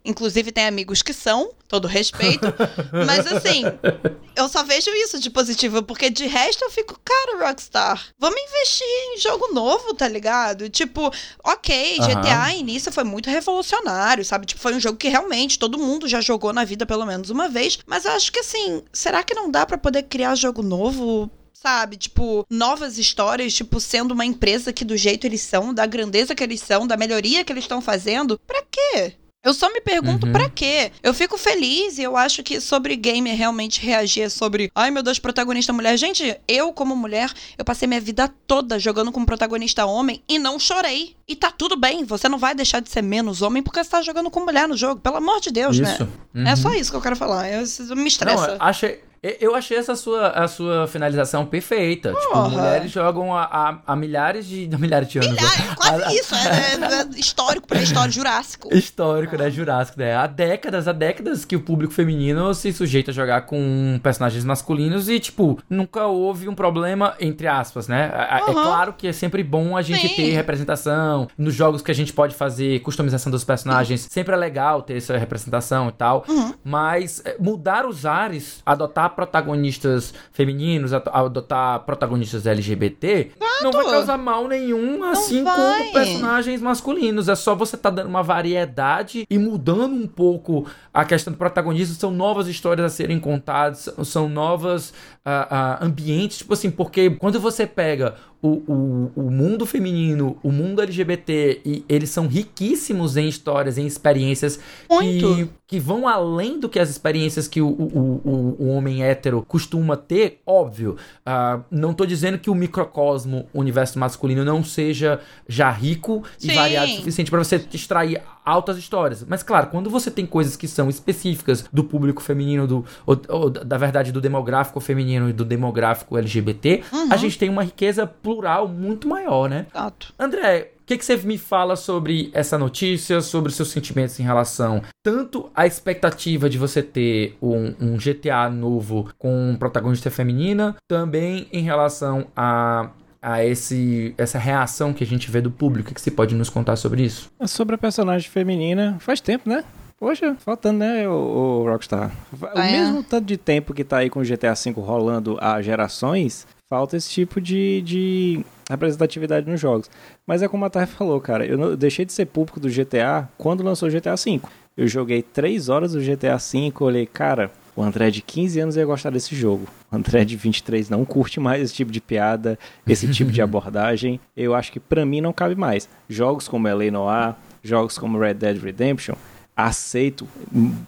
Inclusive tem amigos que são, todo respeito. Mas assim, eu só vejo isso de positivo, porque de resto eu fico, cara, Rockstar, vamos investir em jogo novo, tá ligado? Tipo, ok. GTA início foi muito revolucionário, sabe? Tipo, foi um jogo que realmente todo mundo já jogou na vida pelo menos uma vez. Mas eu acho que assim, será que não dá pra poder criar jogo novo? Sabe, tipo, novas histórias, tipo, sendo uma empresa que do jeito eles são, da grandeza que eles são, da melhoria que eles estão fazendo, pra quê? Eu só me pergunto Uhum. pra quê? Eu fico feliz e eu acho que sobre gamer realmente reagir sobre, ai meu Deus, protagonista mulher. Gente, eu como mulher, eu passei minha vida toda jogando com protagonista homem e não chorei. E tá tudo bem, você não vai deixar de ser menos homem porque você tá jogando com mulher no jogo, pelo amor de Deus, né? Isso. É Uhum. só isso que eu quero falar. Eu, isso me Não, estressa. Eu achei essa sua, a sua finalização perfeita. Tipo, mulheres jogam há, milhares de. milhares de anos. Milhares, quase isso, é, é- é histórico, pré-histórico, jurássico. Histórico, né? Jurássico, né? Há décadas, há décadas que o público feminino se sujeita a jogar com personagens masculinos e, tipo, nunca houve um problema, entre aspas, né? A- a- É claro que é sempre bom a gente Sim. ter representação nos jogos que a gente pode fazer customização dos personagens. Sempre é legal ter essa representação e tal. Uhum. Mas é, mudar os ares, adotar protagonistas femininos, adotar protagonistas LGBT, não vai causar mal nenhum, assim vai. como personagens masculinos. É só você tá dando uma variedade e mudando um pouco a questão do protagonista. São novas histórias a serem contadas, são novas ah, ah, ambientes. Tipo assim, porque quando você pega o, o, o mundo feminino, o mundo LGBT, e eles são riquíssimos em histórias, em experiências que, que vão além do que as experiências que o, o, o, homem hétero costuma ter, óbvio. ah, não tô dizendo que o microcosmo, o universo masculino, não seja já rico e Sim. variado o suficiente para você extrair altas histórias. Mas claro, quando você tem coisas que são específicas do público feminino, do, ou, ou, da verdade do demográfico feminino e do demográfico LGBT, Uhum. a gente tem uma riqueza plural muito maior, né? Exato. André, o que, que você me fala sobre essa notícia, sobre os seus sentimentos em relação tanto à expectativa de você ter um, um GTA novo com protagonista feminina, também em relação a, a esse, essa reação que a gente vê do público? O que, você pode nos contar sobre isso? Sobre a personagem feminina, faz tempo, né? Poxa, faltando, né, o, o Rockstar? O Ah, é? mesmo tanto de tempo que tá aí com o GTA V rolando há gerações, Falta esse tipo de, de representatividade nos jogos. Mas é como a Thay falou, cara, eu, não, eu deixei de ser público do GTA quando lançou o GTA V. Eu joguei 3 horas do GTA V, olhei, cara, o André de 15 anos ia gostar desse jogo. O André de 23 não curte mais esse tipo de piada, esse tipo de abordagem. Eu acho que para mim não cabe mais. Jogos como LA Noir, jogos como Red Dead Redemption, aceito,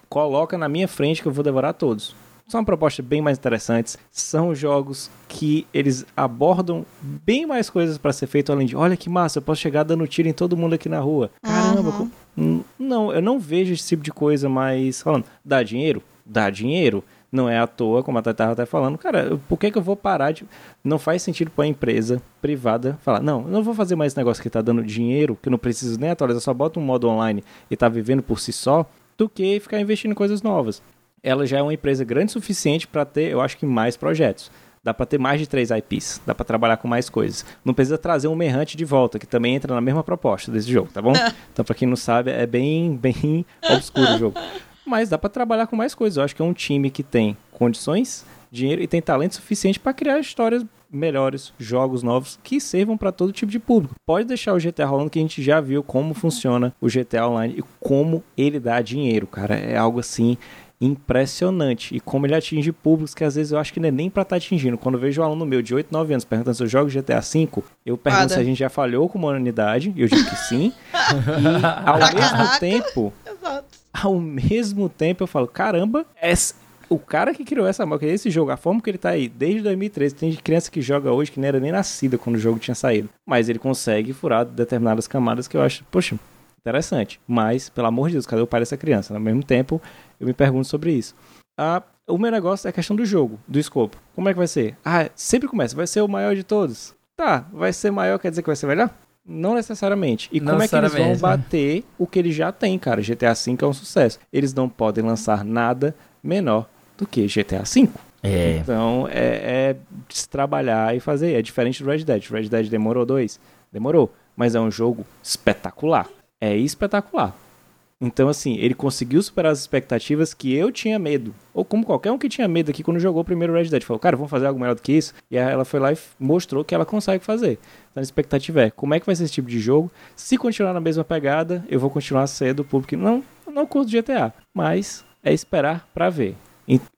coloca na minha frente que eu vou devorar todos. São propostas bem mais interessantes, são jogos que eles abordam bem mais coisas para ser feito além de, olha que massa, eu posso chegar dando tiro em todo mundo aqui na rua. Caramba, uhum. não, eu não vejo esse tipo de coisa mais falando, dá dinheiro? Dá dinheiro. Não é à toa, como a Tata estava até falando, cara, por que, que eu vou parar de. Não faz sentido para a empresa privada falar, não, eu não vou fazer mais esse negócio que está dando dinheiro, que eu não preciso nem atualizar, só bota um modo online e está vivendo por si só, do que ficar investindo em coisas novas ela já é uma empresa grande o suficiente para ter, eu acho que, mais projetos. Dá para ter mais de três IPs, dá para trabalhar com mais coisas. Não precisa trazer um Merrante de volta, que também entra na mesma proposta desse jogo, tá bom? então, para quem não sabe, é bem, bem obscuro o jogo. Mas dá para trabalhar com mais coisas. Eu acho que é um time que tem condições, dinheiro e tem talento suficiente para criar histórias melhores, jogos novos que servam para todo tipo de público. Pode deixar o GTA rolando que a gente já viu como funciona o GTA Online e como ele dá dinheiro, cara. É algo assim impressionante. E como ele atinge públicos que às vezes eu acho que não é nem pra estar tá atingindo. Quando eu vejo um aluno meu de 8, 9 anos perguntando se eu jogo GTA V, eu pergunto Nada. se a gente já falhou com a humanidade. E eu digo que sim. e ao mesmo tempo. Exato. Ao mesmo tempo eu falo, caramba, essa, o cara que criou essa marca, esse jogo, a forma que ele tá aí, desde 2013, tem criança que joga hoje que não era nem nascida quando o jogo tinha saído. Mas ele consegue furar determinadas camadas que eu acho, poxa, interessante. Mas, pelo amor de Deus, cadê o pai dessa criança? Ao mesmo tempo, eu me pergunto sobre isso. Ah, o meu negócio é a questão do jogo, do escopo. Como é que vai ser? Ah, sempre começa, vai ser o maior de todos. Tá, vai ser maior, quer dizer que vai ser melhor? Não necessariamente. E não como é que eles vão bater o que eles já têm, cara? GTA V é um sucesso. Eles não podem lançar nada menor do que GTA V. É. Então, é, é se trabalhar e fazer. É diferente do Red Dead. Red Dead demorou dois? Demorou. Mas é um jogo espetacular. É espetacular. Então, assim, ele conseguiu superar as expectativas que eu tinha medo. Ou como qualquer um que tinha medo aqui quando jogou o primeiro Red Dead. Falou, cara, vamos fazer algo melhor do que isso. E aí ela foi lá e mostrou que ela consegue fazer. Então a expectativa é, como é que vai ser esse tipo de jogo? Se continuar na mesma pegada, eu vou continuar cedo o público. Não, não curto GTA. Mas é esperar para ver.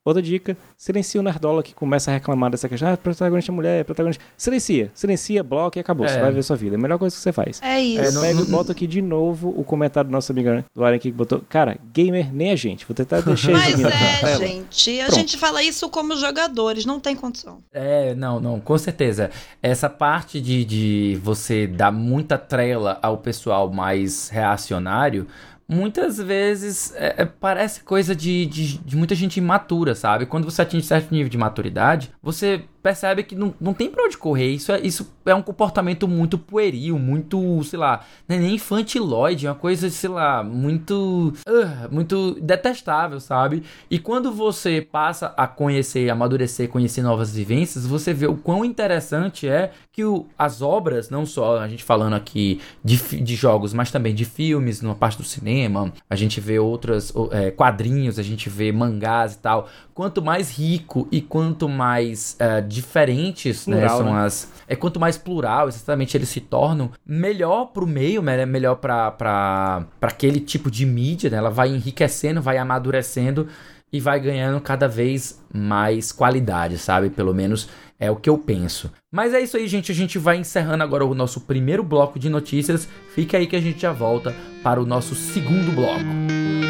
Outra dica, silencia o nerdola que começa a reclamar dessa questão. Ah, protagonista é mulher, protagonista. Silencia, silencia, bloco e acabou. É. Você vai ver sua vida. É a melhor coisa que você faz. É isso. É, pega e bota aqui de novo o comentário do nosso amigo do Aren que botou. Cara, gamer nem a gente. Vou tentar deixar Mas isso é, gente. A Pronto. gente fala isso como jogadores, não tem condição. É, não, não, com certeza. Essa parte de, de você dar muita trela ao pessoal mais reacionário muitas vezes é, é, parece coisa de, de, de, muita gente imatura, sabe? Quando você atinge certo nível de maturidade, você percebe que não, não tem pra onde correr. Isso é, isso é um comportamento muito pueril, muito, sei lá, é nem infantiloide, é uma coisa, sei lá, muito. Uh, muito detestável, sabe? E quando você passa a conhecer, amadurecer, conhecer novas vivências, você vê o quão interessante é que o, as obras, não só a gente falando aqui de, de jogos, mas também de filmes, numa parte do cinema, a gente vê outras é, quadrinhos, a gente vê mangás e tal. Quanto mais rico e quanto mais uh, diferentes, né, plural, né, são né? as é quanto mais plural, exatamente eles se tornam, melhor pro meio, né, melhor para para aquele tipo de mídia, né? Ela vai enriquecendo, vai amadurecendo e vai ganhando cada vez mais qualidade, sabe? Pelo menos é o que eu penso. Mas é isso aí, gente. A gente vai encerrando agora o nosso primeiro bloco de notícias. Fica aí que a gente já volta para o nosso segundo bloco.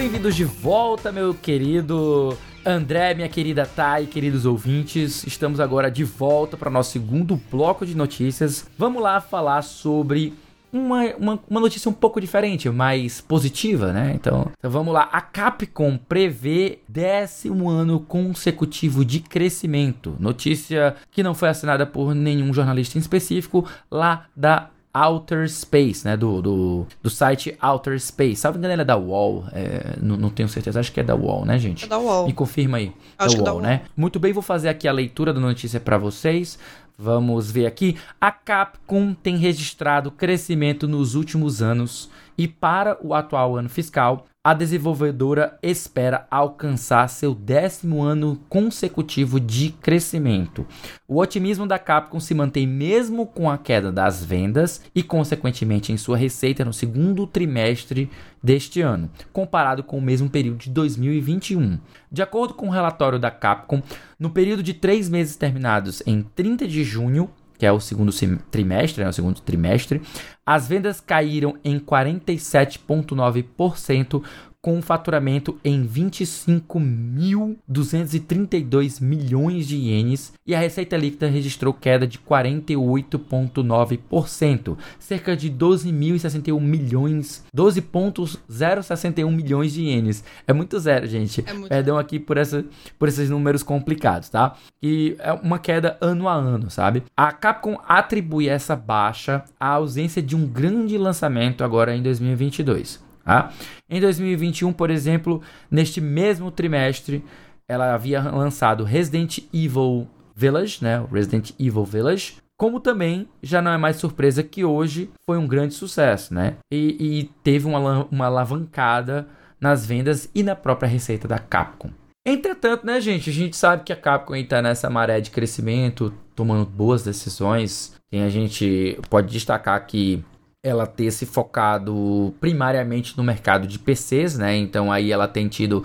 Bem-vindos de volta, meu querido André, minha querida Thay, queridos ouvintes. Estamos agora de volta para o nosso segundo bloco de notícias. Vamos lá falar sobre uma, uma, uma, notícia um pouco diferente, mais positiva, né? Então, então, vamos lá. A Capcom prevê décimo ano consecutivo de crescimento. Notícia que não foi assinada por nenhum jornalista em específico lá da Outer Space, né? Do, do, do site Outer Space. Salve engano, ele é da UOL. É, não, não, tenho certeza, acho que é da UOL, né, gente? É da UOL. Me confirma aí. Acho da que é da né? Muito bem, vou fazer aqui a leitura da notícia para vocês. Vamos ver aqui. A Capcom tem registrado crescimento nos últimos anos e para o atual ano fiscal, a desenvolvedora espera alcançar seu décimo ano consecutivo de crescimento. O otimismo da Capcom se mantém mesmo com a queda das vendas e, consequentemente, em sua receita no segundo trimestre deste ano, comparado com o mesmo período de 2021. De acordo com o relatório da Capcom, no período de três meses terminados em 30 de junho, que é o segundo trimestre, né, o segundo trimestre, as vendas caíram em 47,9% com um faturamento em 25.232 milhões de ienes e a receita líquida registrou queda de 48,9%, cerca de 12.061 milhões, 12.061 milhões de ienes. É muito zero, gente. É muito Perdão aqui por, essa, por esses números complicados, tá? E é uma queda ano a ano, sabe? A Capcom atribui essa baixa à ausência de um grande lançamento agora em 2022. Tá? Em 2021, por exemplo, neste mesmo trimestre, ela havia lançado Resident Evil Village, né? Resident Evil Village, como também já não é mais surpresa que hoje foi um grande sucesso, né? E, e teve uma, uma alavancada nas vendas e na própria receita da Capcom. Entretanto, né, gente, a gente sabe que a Capcom está nessa maré de crescimento, tomando boas decisões. Tem a gente pode destacar que ela ter se focado primariamente no mercado de PCs, né? Então aí ela tem tido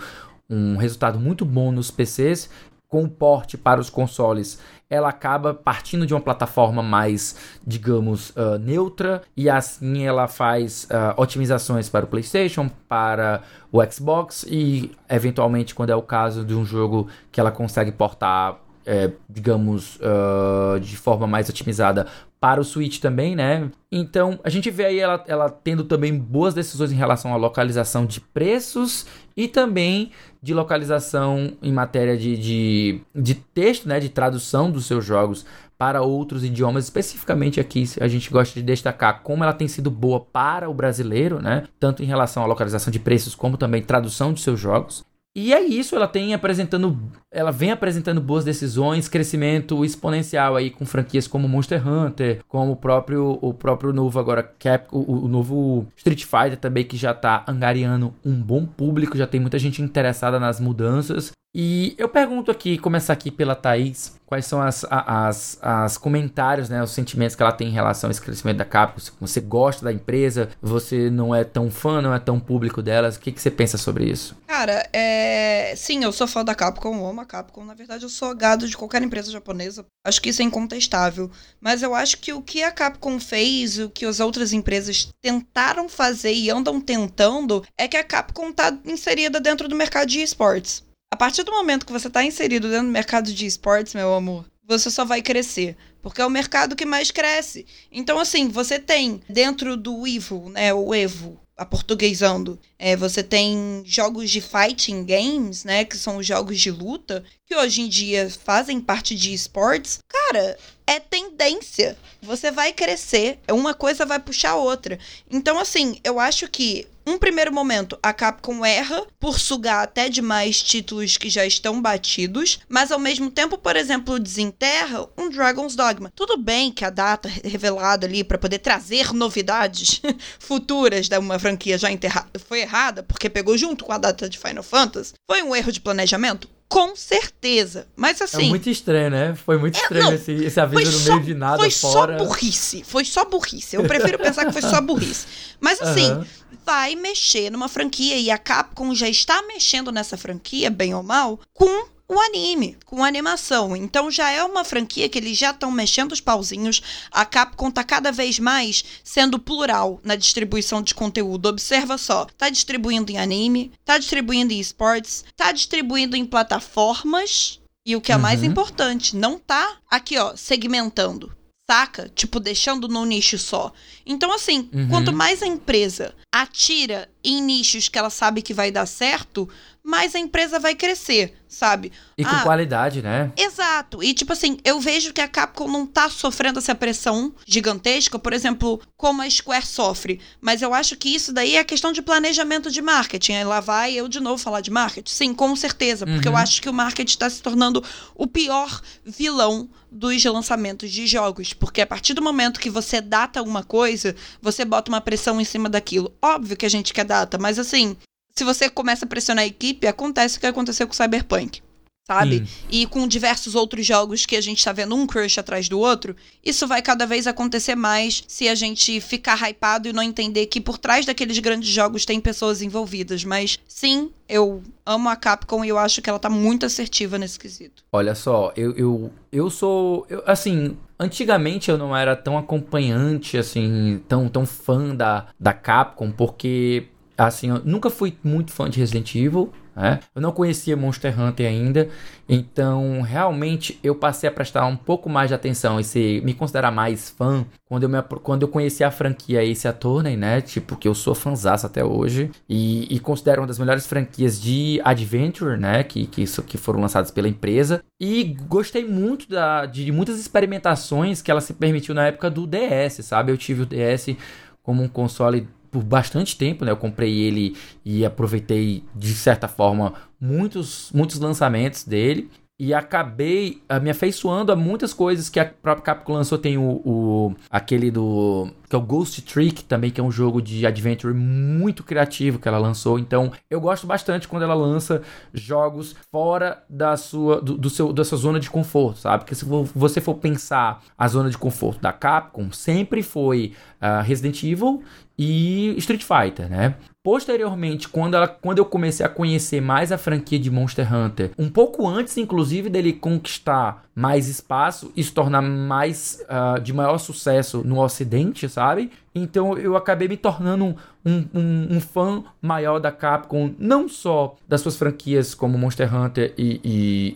um resultado muito bom nos PCs. Com o porte para os consoles, ela acaba partindo de uma plataforma mais, digamos, uh, neutra e assim ela faz uh, otimizações para o PlayStation, para o Xbox e, eventualmente, quando é o caso de um jogo que ela consegue portar é, digamos, uh, de forma mais otimizada para o Switch também, né? Então a gente vê aí ela, ela tendo também boas decisões em relação à localização de preços e também de localização em matéria de, de, de texto, né? De tradução dos seus jogos para outros idiomas. Especificamente aqui a gente gosta de destacar como ela tem sido boa para o brasileiro, né? Tanto em relação à localização de preços como também tradução de seus jogos. E é isso, ela tem apresentando, ela vem apresentando boas decisões, crescimento exponencial aí com franquias como Monster Hunter, como o próprio o próprio novo agora Cap, o, o novo Street Fighter também que já tá angariando um bom público, já tem muita gente interessada nas mudanças. E eu pergunto aqui, começar aqui pela Thaís, quais são as, as, as comentários, né, os sentimentos que ela tem em relação a esse crescimento da Capcom. Você gosta da empresa, você não é tão fã, não é tão público delas. O que, que você pensa sobre isso? Cara, é... sim, eu sou fã da Capcom, amo a Capcom. Na verdade, eu sou gado de qualquer empresa japonesa. Acho que isso é incontestável. Mas eu acho que o que a Capcom fez, o que as outras empresas tentaram fazer e andam tentando, é que a Capcom tá inserida dentro do mercado de esportes. A partir do momento que você está inserido dentro do mercado de esportes, meu amor, você só vai crescer. Porque é o mercado que mais cresce. Então, assim, você tem dentro do Evo, né? O Evo, aportuguesando, é, você tem jogos de fighting games, né? Que são os jogos de luta, que hoje em dia fazem parte de esportes. Cara, é tendência. Você vai crescer, uma coisa vai puxar a outra. Então, assim, eu acho que um primeiro momento, a Capcom erra por sugar até demais títulos que já estão batidos, mas ao mesmo tempo, por exemplo, desenterra um Dragon's Dogma. Tudo bem que a data revelada ali para poder trazer novidades futuras da uma franquia já enterrada foi errada, porque pegou junto com a data de Final Fantasy. Foi um erro de planejamento? Com certeza. Mas assim. É muito estranho, né? Foi muito é, estranho não, esse, esse aviso no só, meio de nada foi fora. Foi só burrice. Foi só burrice. Eu prefiro pensar que foi só burrice. Mas assim, uhum. vai mexer numa franquia e a Capcom já está mexendo nessa franquia, bem ou mal, com o anime, com animação. Então já é uma franquia que eles já estão mexendo os pauzinhos. A Capcom tá cada vez mais sendo plural na distribuição de conteúdo. Observa só, tá distribuindo em anime, tá distribuindo em esportes, tá distribuindo em plataformas. E o que é uhum. mais importante, não tá aqui, ó, segmentando saca? Tipo, deixando num nicho só. Então, assim, uhum. quanto mais a empresa atira em nichos que ela sabe que vai dar certo, mais a empresa vai crescer, sabe? E com Ah, qualidade, né? Exato. E, tipo assim, eu vejo que a Capcom não tá sofrendo essa pressão gigantesca, por exemplo, como a Square sofre. Mas eu acho que isso daí é questão de planejamento de marketing. Aí lá vai eu de novo falar de marketing. Sim, com certeza. Porque eu Uhum. acho que o marketing está se tornando o pior vilão dos lançamentos de jogos. Porque a partir do momento que você data uma coisa, você bota uma pressão em cima daquilo. Óbvio que a gente quer data, mas assim, se você começa a pressionar a equipe, acontece o que aconteceu com o Cyberpunk. Sabe? Sim. E com diversos outros jogos que a gente tá vendo um crush atrás do outro, isso vai cada vez acontecer mais se a gente ficar hypado e não entender que por trás daqueles grandes jogos tem pessoas envolvidas. Mas sim, eu amo a Capcom e eu acho que ela tá muito assertiva nesse quesito. Olha só, eu, eu, eu sou. eu- assim, antigamente eu não era tão acompanhante, assim, tão, tão fã da, da Capcom, porque, assim, eu nunca fui muito fã de Resident Evil. né? Eu não conhecia Monster Hunter ainda, então realmente eu passei a prestar um pouco mais de atenção e ser, me considerar mais fã quando eu, me, quando eu conheci a franquia Ace Attorney, né? Tipo, que eu sou fãzaço até hoje e, e considero uma das melhores franquias de Adventure, né? Que, que, isso, que foram lançadas pela empresa. E gostei muito da, de muitas experimentações que ela se permitiu na época do DS, sabe? Eu tive o DS como um console por bastante tempo, né? Eu comprei ele e aproveitei de certa forma muitos muitos lançamentos dele e acabei me afeiçoando a muitas coisas que a própria Capcom lançou. Tem o, o- aquele do que é o Ghost Trick também, que é um jogo de adventure muito criativo que ela lançou. Então, eu gosto bastante quando ela lança jogos fora da sua do, do seu da sua zona de conforto, sabe? Porque se vo- você for pensar a zona de conforto da Capcom, sempre foi ah, Resident Evil e Street Fighter, né? Posteriormente, quando, ela, quando eu comecei a conhecer mais a franquia de Monster Hunter, um pouco antes, inclusive, dele conquistar mais espaço e se tornar mais ah, de maior sucesso no Ocidente, sabe? Então eu acabei me tornando um, um, um- um fã maior da Capcom, não só das suas franquias como Monster Hunter e,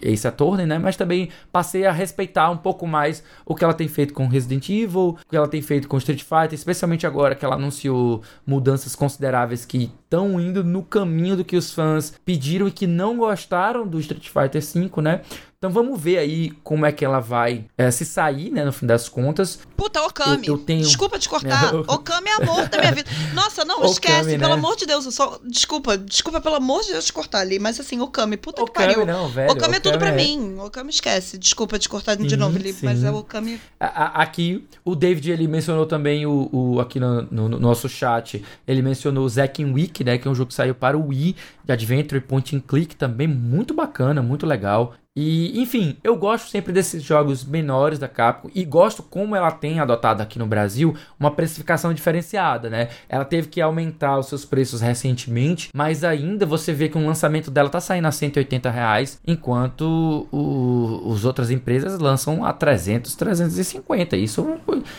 e Ace Attorney, né? Mas também passei a respeitar um pouco mais o que ela tem feito com Resident Evil, o que ela tem feito com Street Fighter, especialmente agora que ela anunciou mudanças consideráveis que estão indo no caminho do que os fãs pediram e que não gostaram do Street Fighter V, né? Então vamos ver aí como é que ela vai eh, se sair, né, no fim das contas. Puta, Okami. Eu- eu tenho- Desculpa te cortar. É, eu- Okami é amor da minha vida. Nossa, não, Okami, esquece. né? Pelo amor de Deus, eu só. Desculpa, desculpa, pelo amor de Deus te cortar ali. Mas assim, Okami, puta que Okami pariu. não, velho. Okami é tudo Okami pra é- mim. Okami esquece. Desculpa te cortar de Sim, novo ali, mas sim. é Okami. A- a- Aqui, o David, ele mencionou também o, o- aqui no, no- no nosso chat, ele mencionou o Zack and Week, né, que é um jogo que saiu para o Wii, de Adventure Point and Click, também muito bacana, muito legal. E, enfim, eu gosto sempre desses jogos menores da Capcom e gosto como ela tem adotado aqui no Brasil uma precificação diferenciada, né? Ela teve que aumentar os seus preços recentemente, mas ainda você vê que um lançamento dela tá saindo a 180 reais, enquanto o, os outras empresas lançam a 300, 350. Isso,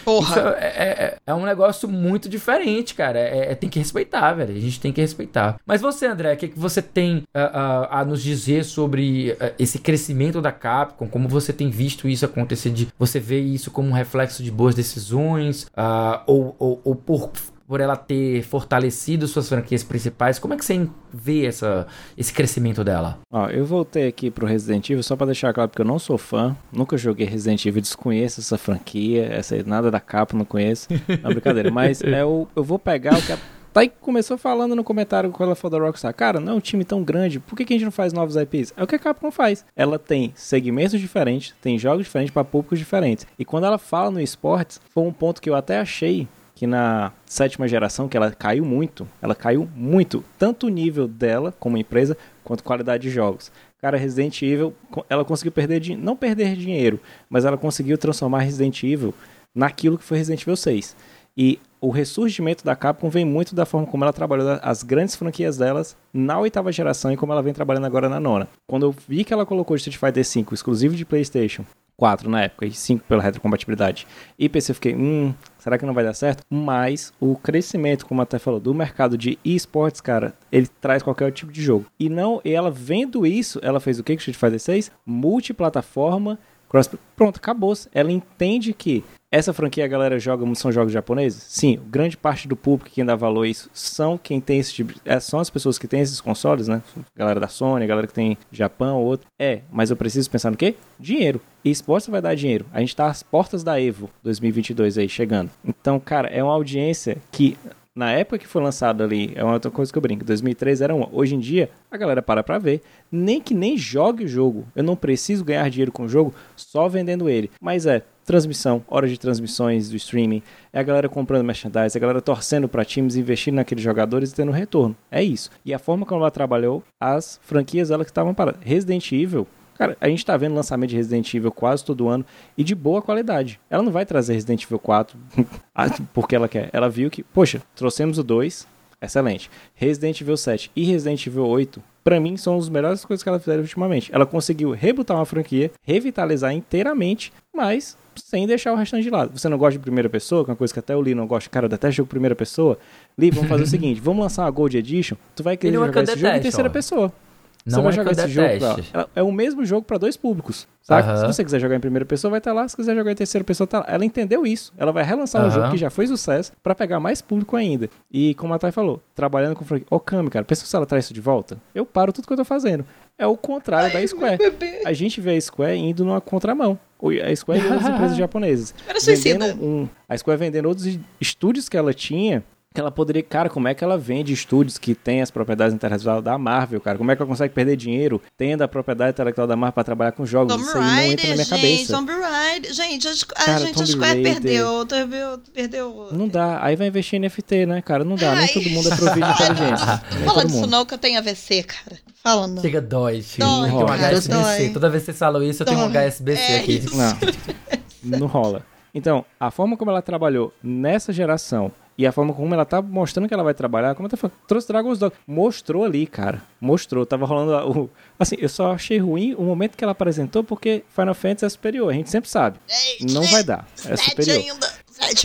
Porra. isso é, é- é um negócio muito diferente, cara. É, é- tem que respeitar, velho. A gente tem que respeitar. Mas você, André, o que, que você tem ah, ah, a nos dizer sobre ah, esse crescimento da Capcom? Como você tem visto isso acontecer? De, você vê isso como um reflexo de boas decisões? ah, ou, ou, ou por, por ela ter fortalecido suas franquias principais? Como é que você vê essa, esse crescimento dela? Ó, eu voltei aqui pro Resident Evil só pra deixar claro porque eu não sou fã, nunca joguei Resident Evil, desconheço essa franquia, essa nada da capa, não conheço. Não, brincadeira, mas é o, eu vou pegar o que a Tá aí começou falando no comentário quando ela falou da Rockstar. Cara, não é um time tão grande, por que, que a gente não faz novos IPs? É o que a Capcom faz. Ela tem segmentos diferentes, tem jogos diferentes para públicos diferentes. E quando ela fala no esportes, foi um ponto que eu até achei que na sétima geração, que ela caiu muito, ela caiu muito, tanto o nível dela como empresa, quanto qualidade de jogos. Cara, Resident Evil, ela conseguiu perder, não perder dinheiro, mas ela conseguiu transformar Resident Evil naquilo que foi Resident Evil 6. E o ressurgimento da Capcom vem muito da forma como ela trabalhou as grandes franquias delas na oitava geração e como ela vem trabalhando agora na nona. Quando eu vi que ela colocou Street Fighter V exclusivo de PlayStation 4 na época e 5 pela retrocompatibilidade e PC, eu fiquei, hum, será que não vai dar certo? Mas o crescimento, como até falou, do mercado de esportes, cara, ele traz qualquer tipo de jogo. E não, ela vendo isso, ela fez o que com Street Fighter 6? Multiplataforma. Pronto, acabou. Ela entende que essa franquia a galera joga, são jogos japoneses? Sim, grande parte do público que ainda valor isso são quem tem esse tipo, é, são as pessoas que têm esses consoles, né? Galera da Sony, galera que tem Japão ou outro. É, mas eu preciso pensar no quê? Dinheiro. E esporte vai dar dinheiro. A gente tá às portas da Evo 2022 aí chegando. Então, cara, é uma audiência que na época que foi lançado ali, é uma outra coisa que eu brinco, 2003 era uma. Hoje em dia, a galera para pra ver, nem que nem jogue o jogo. Eu não preciso ganhar dinheiro com o jogo só vendendo ele. Mas é transmissão, horas de transmissões do streaming, é a galera comprando merchandise, é a galera torcendo para times, investindo naqueles jogadores e tendo retorno. É isso. E a forma como ela trabalhou, as franquias ela que estavam paradas. Resident Evil Cara, a gente tá vendo lançamento de Resident Evil quase todo ano e de boa qualidade. Ela não vai trazer Resident Evil 4 ah, porque ela quer. Ela viu que, poxa, trouxemos o 2, excelente. Resident Evil 7 e Resident Evil 8, para mim, são as melhores coisas que ela fizeram ultimamente. Ela conseguiu rebutar uma franquia, revitalizar inteiramente, mas sem deixar o restante de lado. Você não gosta de primeira pessoa, que é uma coisa que até o Lee não gosta. Cara, eu detesto jogo primeira pessoa. Lee, vamos fazer o seguinte, vamos lançar uma Gold Edition, tu vai querer jogar esse jogo em terceira ó. pessoa. Não você vai é jogar esse jogo pra, É o mesmo jogo para dois públicos. Saca? Se você quiser jogar em primeira pessoa, vai estar tá lá. Se quiser jogar em terceira pessoa, tá lá. Ela entendeu isso. Ela vai relançar um jogo que já foi sucesso para pegar mais público ainda. E como a Thay falou, trabalhando com franquia. Ô, Kami, cara, pensa se ela traz isso de volta? Eu paro tudo que eu tô fazendo. É o contrário Ai, da Square. A gente vê a Square indo numa contramão. A Square e outras empresas japonesas. Era suicida. Um, a Square vendendo outros estúdios que ela tinha que ela poderia, cara, como é que ela vende estúdios que tem as propriedades intelectuais da Marvel, cara? Como é que ela consegue perder dinheiro tendo a propriedade intelectual da Marvel para trabalhar com jogos? Tomb Isso aí não entra na minha gente, cabeça. Tomb Raider, gente, a, cara, gente, a Square perdeu, perdeu, perdeu. Não dá, aí vai investir em NFT, né, cara? Não dá, Ai. nem todo mundo é provido de inteligência. Fala disso não que eu tenho AVC, cara. Fala não. Chega, dói, chega. Dói, tem um HSBC. Dói. Toda vez que vocês falam isso, eu dói. tenho um HSBC é aqui. Não, não rola. Então, a forma como ela trabalhou nessa geração e a forma como ela tá mostrando que ela vai trabalhar, como ela tá falando, trouxe Dragon's Dogma. Mostrou ali, cara. Mostrou. Tava rolando o. Assim, eu só achei ruim o momento que ela apresentou, porque Final Fantasy é superior. A gente sempre sabe. Não vai dar. É superior. Ainda.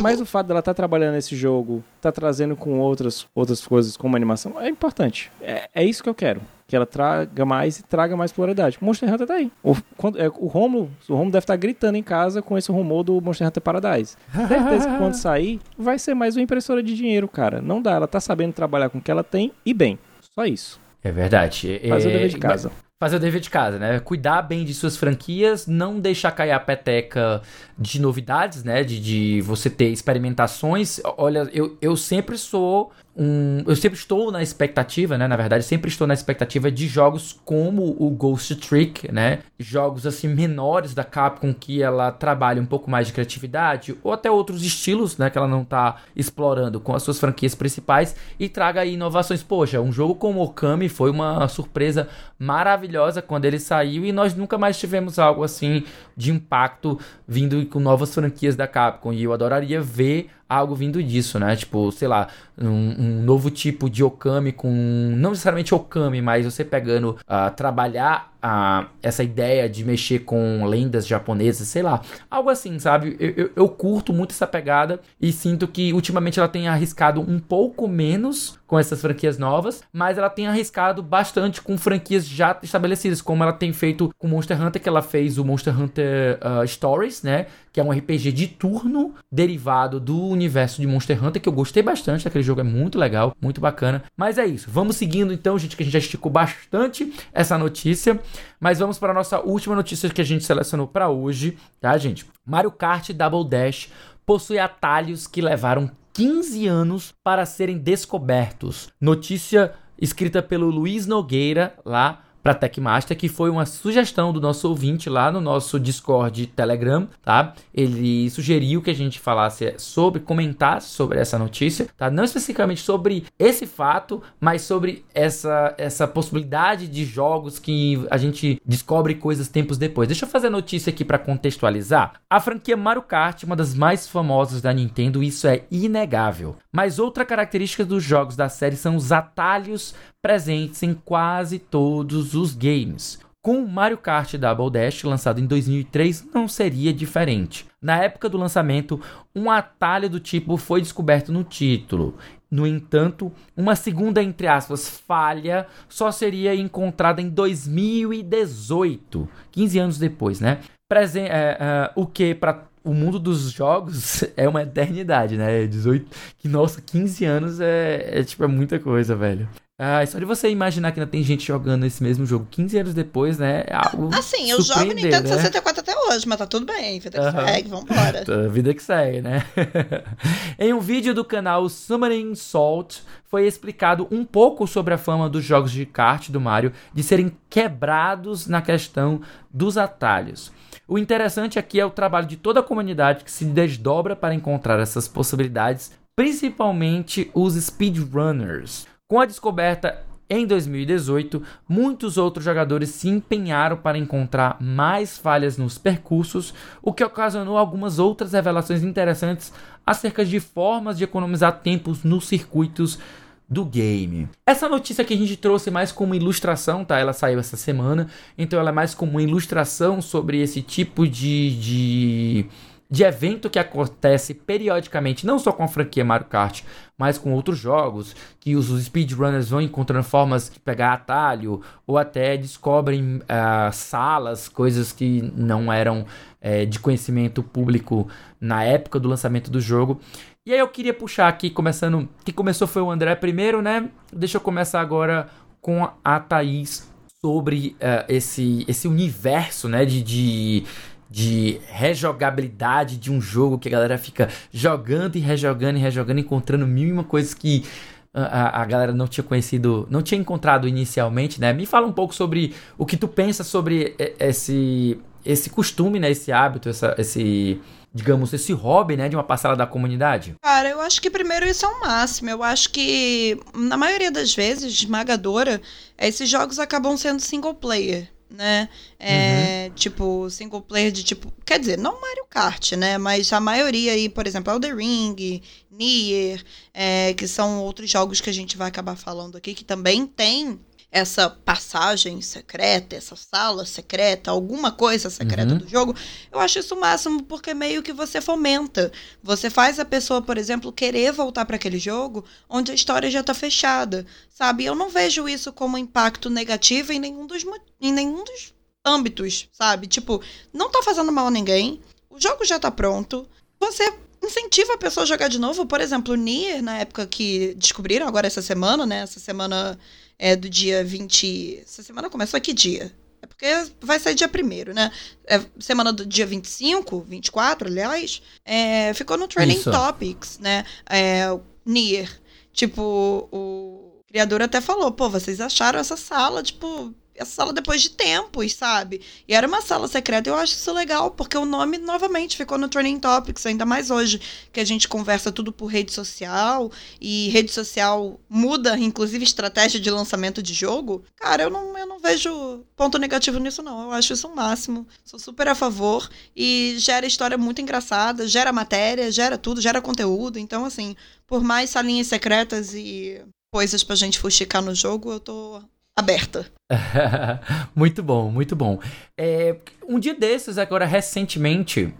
Mas o fato dela estar tá trabalhando nesse jogo, tá trazendo com outras, outras coisas, como animação, é importante. É, é isso que eu quero que ela traga mais e traga mais pluralidade. Monster Hunter tá aí. O, quando, é, o Romulo, o Romulo deve estar tá gritando em casa com esse rumor do Monster Hunter Paradise. Certeza que quando sair, vai ser mais uma impressora de dinheiro, cara. Não dá, ela tá sabendo trabalhar com o que ela tem e bem. Só isso. É verdade. Fazer é, o dever de casa. Fazer o dever de casa, né? Cuidar bem de suas franquias, não deixar cair a peteca de novidades, né? De, de você ter experimentações. Olha, eu, eu sempre sou um. Eu sempre estou na expectativa, né? Na verdade, sempre estou na expectativa de jogos como o Ghost Trick, né? Jogos assim menores da Capcom que ela trabalha um pouco mais de criatividade, ou até outros estilos, né? Que ela não está explorando com as suas franquias principais e traga aí inovações. Poxa, um jogo como Okami foi uma surpresa maravilhosa quando ele saiu e nós nunca mais tivemos algo assim de impacto vindo com novas franquias da Capcom. E eu adoraria ver algo vindo disso, né? Tipo, sei lá, um, um novo tipo de Okami com. Não necessariamente Okami, mas você pegando uh, trabalhar uh, essa ideia de mexer com lendas japonesas, sei lá. Algo assim, sabe? Eu, eu, eu curto muito essa pegada e sinto que ultimamente ela tem arriscado um pouco menos com essas franquias novas, mas ela tem arriscado bastante com franquias já estabelecidas, como ela tem feito com Monster Hunter, que ela fez o Monster Hunter uh, Stories, né? Que é um RPG de turno derivado do universo de Monster Hunter, que eu gostei bastante, aquele jogo é muito legal, muito bacana. Mas é isso, vamos seguindo então, gente, que a gente já esticou bastante essa notícia, mas vamos para a nossa última notícia que a gente selecionou para hoje, tá, gente? Mario Kart Double Dash possui atalhos que levaram 15 anos para serem descobertos. Notícia escrita pelo Luiz Nogueira lá para Tecmaster, que foi uma sugestão do nosso ouvinte lá no nosso Discord Telegram, tá? Ele sugeriu que a gente falasse sobre, comentasse sobre essa notícia, tá? Não especificamente sobre esse fato, mas sobre essa, essa possibilidade de jogos que a gente descobre coisas tempos depois. Deixa eu fazer a notícia aqui para contextualizar. A franquia Mario Kart, uma das mais famosas da Nintendo, isso é inegável. Mas outra característica dos jogos da série são os atalhos presentes em quase todos os games. Com Mario Kart Double Dash, lançado em 2003, não seria diferente. Na época do lançamento, um atalho do tipo foi descoberto no título. No entanto, uma segunda, entre aspas, falha só seria encontrada em 2018, 15 anos depois, né? Presen é, é, o que, para o mundo dos jogos é uma eternidade, né? 18, que nossa, 15 anos é, é tipo é muita coisa, velho. Ah, só de você imaginar que ainda tem gente jogando esse mesmo jogo 15 anos depois, né? É algo Assim, eu jogo Nintendo né? 64 até hoje, mas tá tudo bem, vida que Aham. segue, vambora. A vida que segue, né? em um vídeo do canal Summoning Salt, foi explicado um pouco sobre a fama dos jogos de kart do Mario de serem quebrados na questão dos atalhos. O interessante aqui é o trabalho de toda a comunidade que se desdobra para encontrar essas possibilidades, principalmente os speedrunners. Com a descoberta em 2018, muitos outros jogadores se empenharam para encontrar mais falhas nos percursos, o que ocasionou algumas outras revelações interessantes acerca de formas de economizar tempos nos circuitos do game. Essa notícia que a gente trouxe mais como ilustração, tá? Ela saiu essa semana, então ela é mais como ilustração sobre esse tipo de, de, de evento que acontece periodicamente, não só com a franquia Mario Kart, mas com outros jogos, que os speedrunners vão encontrando formas de pegar atalho, ou até descobrem ah, salas, coisas que não eram eh, de conhecimento público na época do lançamento do jogo. E aí eu queria puxar aqui, começando. Quem começou foi o André primeiro, né? Deixa eu começar agora com a Thaís sobre eh, esse, esse universo, né? De, de, de rejogabilidade de um jogo que a galera fica jogando e rejogando e rejogando, encontrando mil e uma coisas que a, a- galera não tinha conhecido, não tinha encontrado inicialmente, né? Me fala um pouco sobre o que tu pensa sobre esse, esse costume, né? Esse hábito, essa, esse, digamos, esse hobby, né? De uma parcela da comunidade. Cara, eu acho que primeiro isso é o máximo. Eu acho que, na maioria das vezes, esmagadora, esses jogos acabam sendo single player, né? É, Tipo, single player de tipo. Quer dizer, não Mario Kart, né? Mas a maioria aí, por exemplo, Elden Ring, Nier, é, que são outros jogos que a gente vai acabar falando aqui, que também tem essa passagem secreta, essa sala secreta, alguma coisa secreta Uhum. do jogo, eu acho isso o máximo porque meio que você fomenta. Você faz a pessoa, por exemplo, querer voltar para aquele jogo onde a história já tá fechada, sabe? Eu não vejo isso como impacto negativo em nenhum dos, em nenhum dos âmbitos, sabe? Tipo, não tá fazendo mal a ninguém, o jogo já tá pronto, você incentiva a pessoa a jogar de novo. Por exemplo, o Nier, na época que descobriram, agora essa semana, né? Essa semana é do dia 20. Essa semana começou que dia? É porque vai sair dia 1 né? É, semana do dia 25, 24, aliás, é, ficou no Training Isso. Topics, né? É, Nier. Tipo, o criador até falou, pô, vocês acharam essa sala, tipo, essa sala depois de tempos, sabe? E era uma sala secreta, eu acho isso legal, porque o nome novamente ficou no Training Topics, ainda mais hoje, que a gente conversa tudo por rede social, e rede social muda, inclusive, estratégia de lançamento de jogo. Cara, eu não, eu não vejo ponto negativo nisso, não. Eu acho isso o máximo. Sou super a favor. E gera história muito engraçada, gera matéria, gera tudo, gera conteúdo. Então, assim, por mais salinhas secretas e coisas pra gente fuxicar no jogo, eu tô aberta. muito bom, muito bom. É, um dia desses, agora recentemente,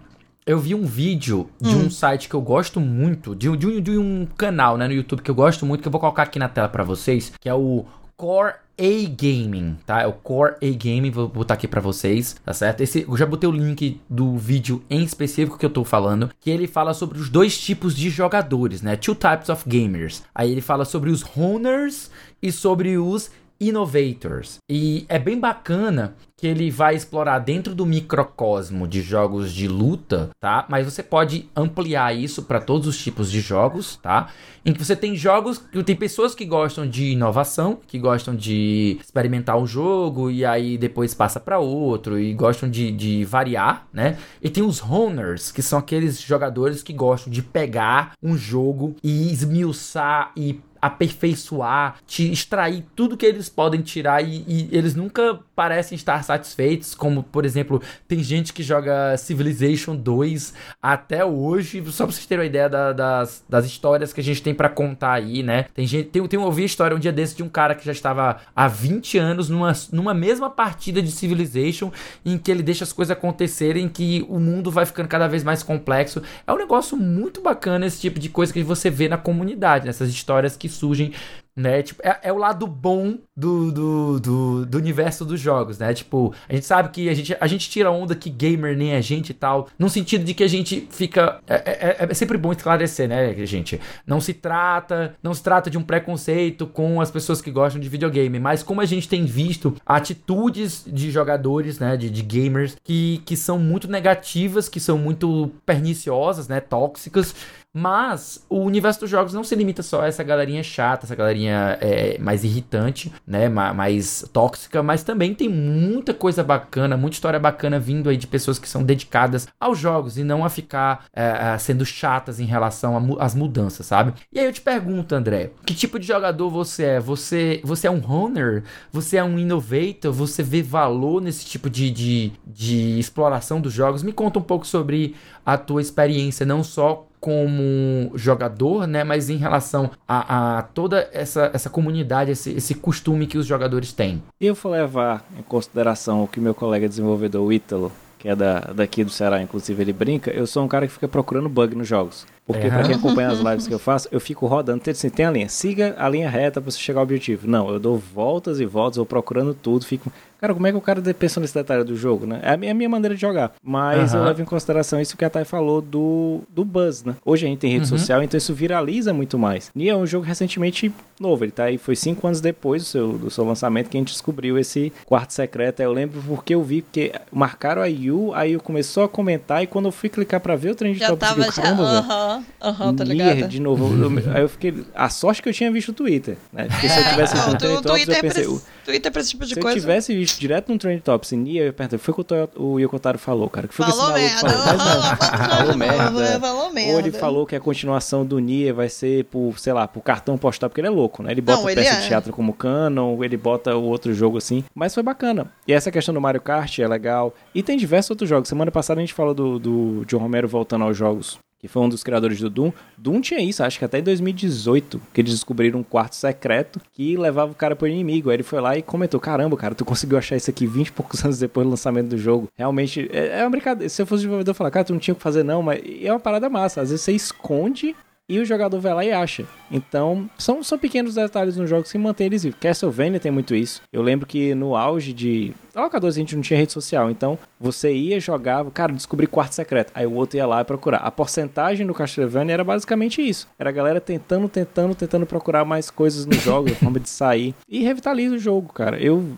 eu vi um vídeo de Hum. um site que eu gosto muito, de, um- de um, de um canal né, no YouTube que eu gosto muito, que eu vou colocar aqui na tela pra vocês, que é o Core A Gaming, tá? É o Core A Gaming, vou botar aqui pra vocês, tá certo? Esse, eu já botei o link do vídeo em específico que eu tô falando, que ele fala sobre os dois tipos de jogadores, né? Two types of gamers. Aí ele fala sobre os honers e sobre os Innovators. E é bem bacana que ele vai explorar dentro do microcosmo de jogos de luta, tá? Mas você pode ampliar isso para todos os tipos de jogos, tá? Em que você tem jogos tem pessoas que gostam de inovação, que gostam de experimentar um jogo e aí depois passa para outro e gostam de, de variar, né? E tem os honors, que são aqueles jogadores que gostam de pegar um jogo e esmiuçar e aperfeiçoar, te extrair tudo que eles podem tirar e, e eles nunca parecem estar satisfeitos, como por exemplo, tem gente que joga Civilization 2 até hoje, só pra vocês terem uma ideia da- das, das histórias que a gente tem pra contar aí, né? Tem gente, tem, tem eu ouvi a história um dia desse de um cara que já estava há 20 anos numa, numa mesma partida de Civilization em que ele deixa as coisas acontecerem, que o mundo vai ficando cada vez mais complexo. É um negócio muito bacana esse tipo de coisa que você vê na comunidade, nessas histórias que surgem né? Tipo, é, é o lado bom do, do, do, do, universo dos jogos, né? Tipo, a gente sabe que a gente, a gente tira onda que gamer nem a gente e tal, no sentido de que a gente fica. É, é, é, é sempre bom esclarecer, né, gente? Não se trata, não se trata de um preconceito com as pessoas que gostam de videogame, mas como a gente tem visto atitudes de jogadores, né, de, de gamers, que, que são muito negativas, que são muito perniciosas, né, tóxicas, mas o universo dos jogos não se limita só a essa galerinha chata, essa galerinha é, mais irritante, né? Mais tóxica, mas também tem muita coisa bacana, muita história bacana vindo aí de pessoas que são dedicadas aos jogos e não a ficar é, sendo chatas em relação às mudanças, sabe? E aí eu te pergunto, André, que tipo de jogador você é? Você, você é um honor? Você é um innovator? Você vê valor nesse tipo de, de, de exploração dos jogos? Me conta um pouco sobre a tua experiência, não só como jogador, né? Mas em relação a, a toda essa, essa comunidade, esse, esse costume que os jogadores têm. Eu vou levar em consideração o que meu colega desenvolvedor, o Ítalo, que é da, daqui do Ceará, inclusive ele brinca, eu sou um cara que fica procurando bug nos jogos. Porque, é. pra quem acompanha as lives que eu faço, eu fico rodando. Tem, assim, tem a linha, siga a linha reta pra você chegar ao objetivo. Não, eu dou voltas e voltas, vou procurando tudo, fico. Cara, como é que o cara pensa nesse detalhe do jogo, né? É a minha, a minha maneira de jogar. Mas uhum. eu levo em consideração isso que a Thay falou do, do buzz, né? Hoje a gente tem rede uhum. social, então isso viraliza muito mais. E é um jogo recentemente novo, ele tá aí, foi cinco anos depois do seu, do seu lançamento que a gente descobriu esse quarto secreto. Eu lembro porque eu vi que marcaram a Yu, aí eu começou a comentar, e quando eu fui clicar pra ver o trem de já top, tava, eu caramba, já, aham, aham, tá ligado? de novo. Eu, aí eu fiquei. A sorte que eu tinha visto o Twitter, né? Porque se eu tivesse visto no Trend Tops, eu pensei. Twitter pra esse tipo de se coisa. Se eu tivesse visto direto no Trend Tops em Nia, eu perguntei, foi o que o Yokotaro falou, cara? Que foi falou que esse maluco merda. falou? Mas falou merda. Falou merda. Ou ele falou que a continuação do Nia vai ser por, sei lá, por cartão postal, porque ele é louco, né? Ele bota não, ele peça é. de teatro como canon, ele bota o outro jogo assim. Mas foi bacana. E essa questão do Mario Kart é legal. E tem diversos outros jogos. Semana passada a gente falou do, do John Romero voltando aos jogos que foi um dos criadores do Doom. Doom tinha isso, acho que até em 2018, que eles descobriram um quarto secreto que levava o cara pro inimigo. Aí ele foi lá e comentou: Caramba, cara, tu conseguiu achar isso aqui 20 e poucos anos depois do lançamento do jogo. Realmente, é, é uma brincadeira. Se eu fosse desenvolvedor, eu falar, cara, tu não tinha o que fazer, não, mas é uma parada massa. Às vezes você esconde e o jogador vai lá e acha. Então, são, são pequenos detalhes nos jogos que mantêm eles vivos. Castlevania tem muito isso. Eu lembro que no auge de locadores a gente não tinha rede social, então você ia, jogava, cara, descobri quarto secreto. Aí o outro ia lá e procurar. A porcentagem do Castlevania era basicamente isso. Era a galera tentando, tentando, tentando procurar mais coisas nos jogos, a forma de sair. E revitaliza o jogo, cara. Eu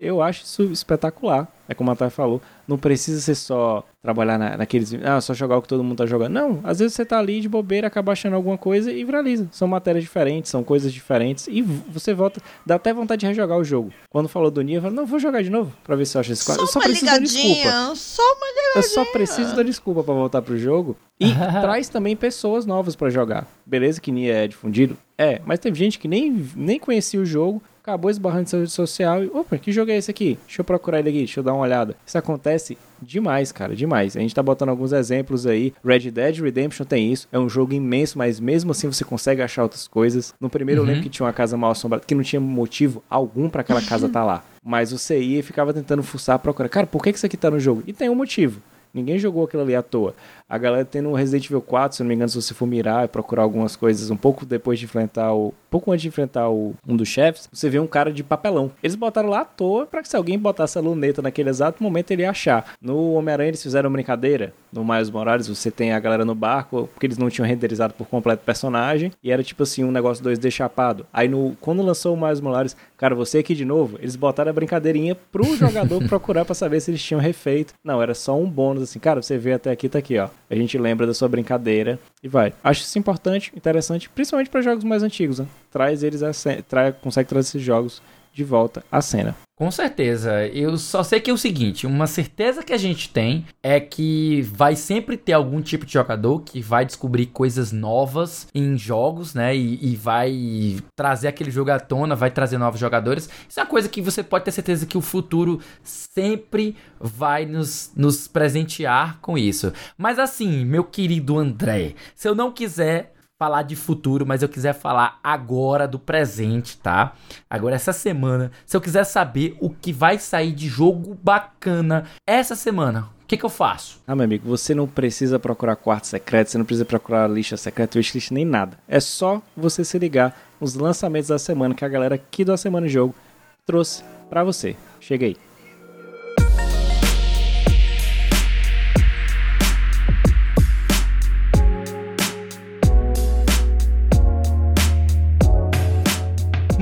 eu acho isso espetacular. É como a Thay falou, não precisa ser só trabalhar na, naqueles. Ah, só jogar o que todo mundo tá jogando. Não, às vezes você tá ali de bobeira, acaba achando alguma coisa e viraliza. São matérias diferentes, são coisas diferentes. E você volta, dá até vontade de rejogar o jogo. Quando falou do Nia, eu falei, não, vou jogar de novo pra ver se eu acho esse quadro. Só eu só preciso da desculpa. Só uma ligadinha. Eu só preciso da desculpa pra voltar pro jogo. E traz também pessoas novas para jogar. Beleza que Nia é difundido? É, mas teve gente que nem, nem conhecia o jogo acabou esbarrando em rede social e, opa, que jogo é esse aqui? Deixa eu procurar ele aqui, deixa eu dar uma olhada. Isso acontece demais, cara, demais. A gente tá botando alguns exemplos aí. Red Dead Redemption tem isso. É um jogo imenso, mas mesmo assim você consegue achar outras coisas. No primeiro uhum. eu lembro que tinha uma casa mal assombrada, que não tinha motivo algum para aquela casa estar tá lá. Mas você ia e ficava tentando fuçar, procurar. Cara, por que isso aqui tá no jogo? E tem um motivo. Ninguém jogou aquilo ali à toa. A galera tem no Resident Evil 4, se não me engano, se você for mirar e procurar algumas coisas um pouco depois de enfrentar o. pouco antes de enfrentar o, um dos chefes, você vê um cara de papelão. Eles botaram lá à toa para que se alguém botasse a luneta naquele exato momento ele ia achar. No Homem-Aranha eles fizeram uma brincadeira. No Miles Morales você tem a galera no barco, porque eles não tinham renderizado por completo o personagem. E era tipo assim, um negócio 2D chapado. Aí no, quando lançou o Miles Morales, cara, você aqui de novo, eles botaram a brincadeirinha pro jogador procurar para saber se eles tinham refeito. Não, era só um bônus assim, cara, você vê até aqui, tá aqui, ó. A gente lembra da sua brincadeira e vai. Acho isso importante, interessante, principalmente para jogos mais antigos, né? Traz eles a tra consegue trazer esses jogos de volta à cena. Com certeza. Eu só sei que é o seguinte: uma certeza que a gente tem é que vai sempre ter algum tipo de jogador que vai descobrir coisas novas em jogos, né? E, e, vai trazer aquele jogo à tona, vai trazer novos jogadores. Isso é uma coisa que você pode ter certeza que o futuro sempre vai nos, nos presentear com isso. Mas assim, meu querido André, se eu não quiser falar de futuro, mas eu quiser falar agora do presente, tá? Agora essa semana, se eu quiser saber o que vai sair de jogo bacana essa semana, o que, que eu faço? Ah, meu amigo, você não precisa procurar quarto secreto, você não precisa procurar lista secreta, wishlist, nem nada. É só você se ligar os lançamentos da semana que a galera aqui da Semana em Jogo trouxe para você. Chega aí.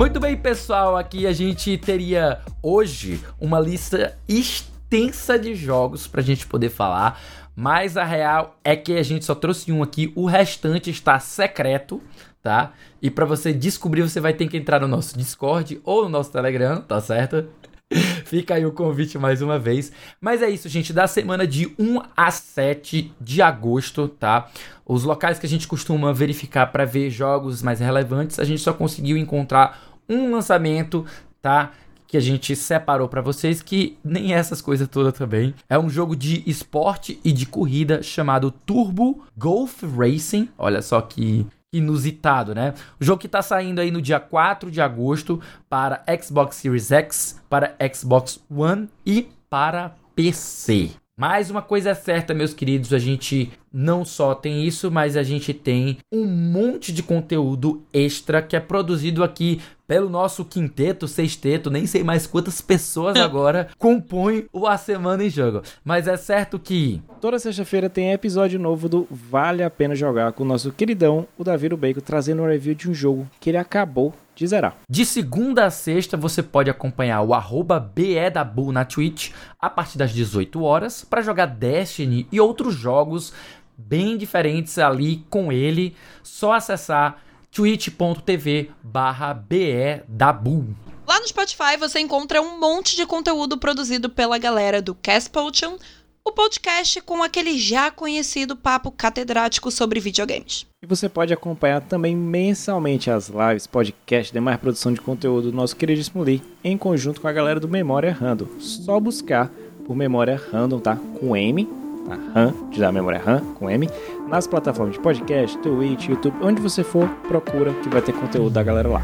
Muito bem, pessoal, aqui a gente teria hoje uma lista extensa de jogos pra gente poder falar, mas a real é que a gente só trouxe um aqui, o restante está secreto, tá? E para você descobrir, você vai ter que entrar no nosso Discord ou no nosso Telegram, tá certo? Fica aí o convite mais uma vez. Mas é isso, gente. Da semana de 1 a 7 de agosto, tá? Os locais que a gente costuma verificar para ver jogos mais relevantes, a gente só conseguiu encontrar um lançamento, tá? Que a gente separou para vocês, que nem essas coisas todas também. É um jogo de esporte e de corrida chamado Turbo Golf Racing. Olha só que inusitado, né? O jogo que tá saindo aí no dia 4 de agosto para Xbox Series X, para Xbox One e para PC. Mais uma coisa é certa, meus queridos, a gente não só tem isso, mas a gente tem um monte de conteúdo extra que é produzido aqui pelo nosso quinteto, sexteto, nem sei mais quantas pessoas agora compõem o A Semana em Jogo. Mas é certo que. Toda sexta-feira tem episódio novo do Vale a Pena Jogar com o nosso queridão, o Davi Bacon, trazendo um review de um jogo que ele acabou de zerar. De segunda a sexta você pode acompanhar o arroba BEDabu na Twitch a partir das 18 horas para jogar Destiny e outros jogos bem diferentes ali com ele. Só acessar twitch.tv barra BEDabu. Lá no Spotify você encontra um monte de conteúdo produzido pela galera do Cast Potion, o podcast com aquele já conhecido papo catedrático sobre videogames. E você pode acompanhar também mensalmente as lives, podcast e demais produção de conteúdo do nosso queridíssimo Lee, em conjunto com a galera do Memória Random. Só buscar por Memória Random, tá? Com M, tá? RAM, de dar Memória RAM, com M, nas plataformas de podcast, Twitch, YouTube, onde você for, procura que vai ter conteúdo da galera lá.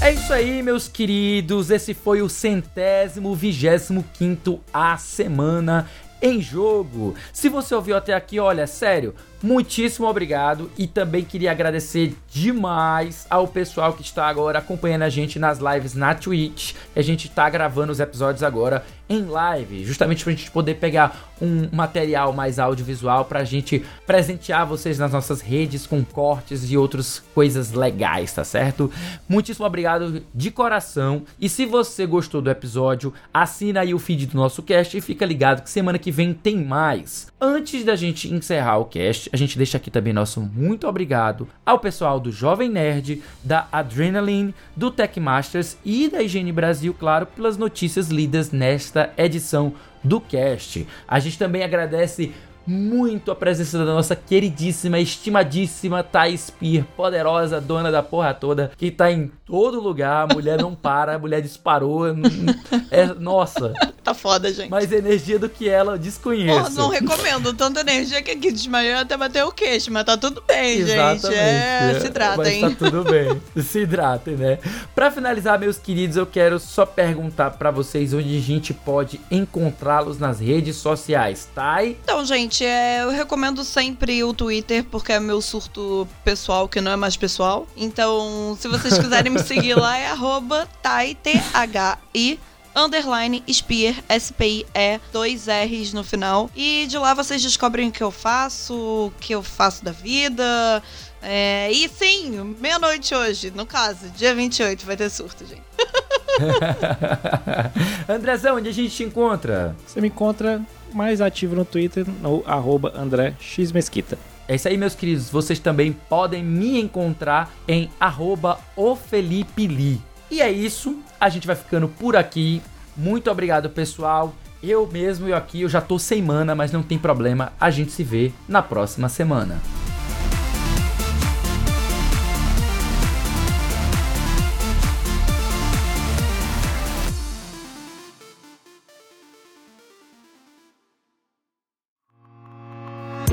É isso aí, meus queridos. Esse foi o centésimo, vigésimo quinto A Semana em Jogo. Se você ouviu até aqui, olha, sério, muitíssimo obrigado e também queria agradecer demais ao pessoal que está agora acompanhando a gente nas lives na Twitch. A gente está gravando os episódios agora em live, justamente para a gente poder pegar um material mais audiovisual para a gente presentear vocês nas nossas redes com cortes e outras coisas legais, tá certo? Muitíssimo obrigado de coração. E se você gostou do episódio, assina aí o feed do nosso cast e fica ligado que semana que vem tem mais. Antes da gente encerrar o cast, a gente deixa aqui também nosso muito obrigado ao pessoal do Jovem Nerd, da Adrenaline, do Tech Masters e da Higiene Brasil, claro, pelas notícias lidas nesta edição do cast. A gente também agradece muito a presença da nossa queridíssima, estimadíssima Thais Pier, poderosa dona da porra toda, que tá em todo lugar, a mulher não para, a mulher disparou, é, nossa. Tá foda, gente. Mais energia do que ela, eu desconheço. Oh, não recomendo tanta energia que aqui desmaiou até bater o queixo, mas tá tudo bem, Exatamente. gente. É, se hidratem. Mas tá tudo bem. se hidratem, né? Pra finalizar, meus queridos, eu quero só perguntar pra vocês onde a gente pode encontrá-los nas redes sociais, tá? Então, gente, é, eu recomendo sempre o Twitter, porque é meu surto pessoal, que não é mais pessoal. Então, se vocês quiserem me seguir lá, é arroba TAI, underline Spear, S-P-I-E, dois R's no final. E de lá vocês descobrem o que eu faço, o que eu faço da vida. É, e sim, meia-noite hoje, no caso, dia 28, vai ter surto, gente. Andrezão, onde a gente te encontra? Você me encontra mais ativo no Twitter, no arroba André X Mesquita. É isso aí, meus queridos. Vocês também podem me encontrar em arroba. E é isso. A gente vai ficando por aqui. Muito obrigado, pessoal. Eu mesmo, eu aqui, eu já tô sem mana, mas não tem problema. A gente se vê na próxima semana.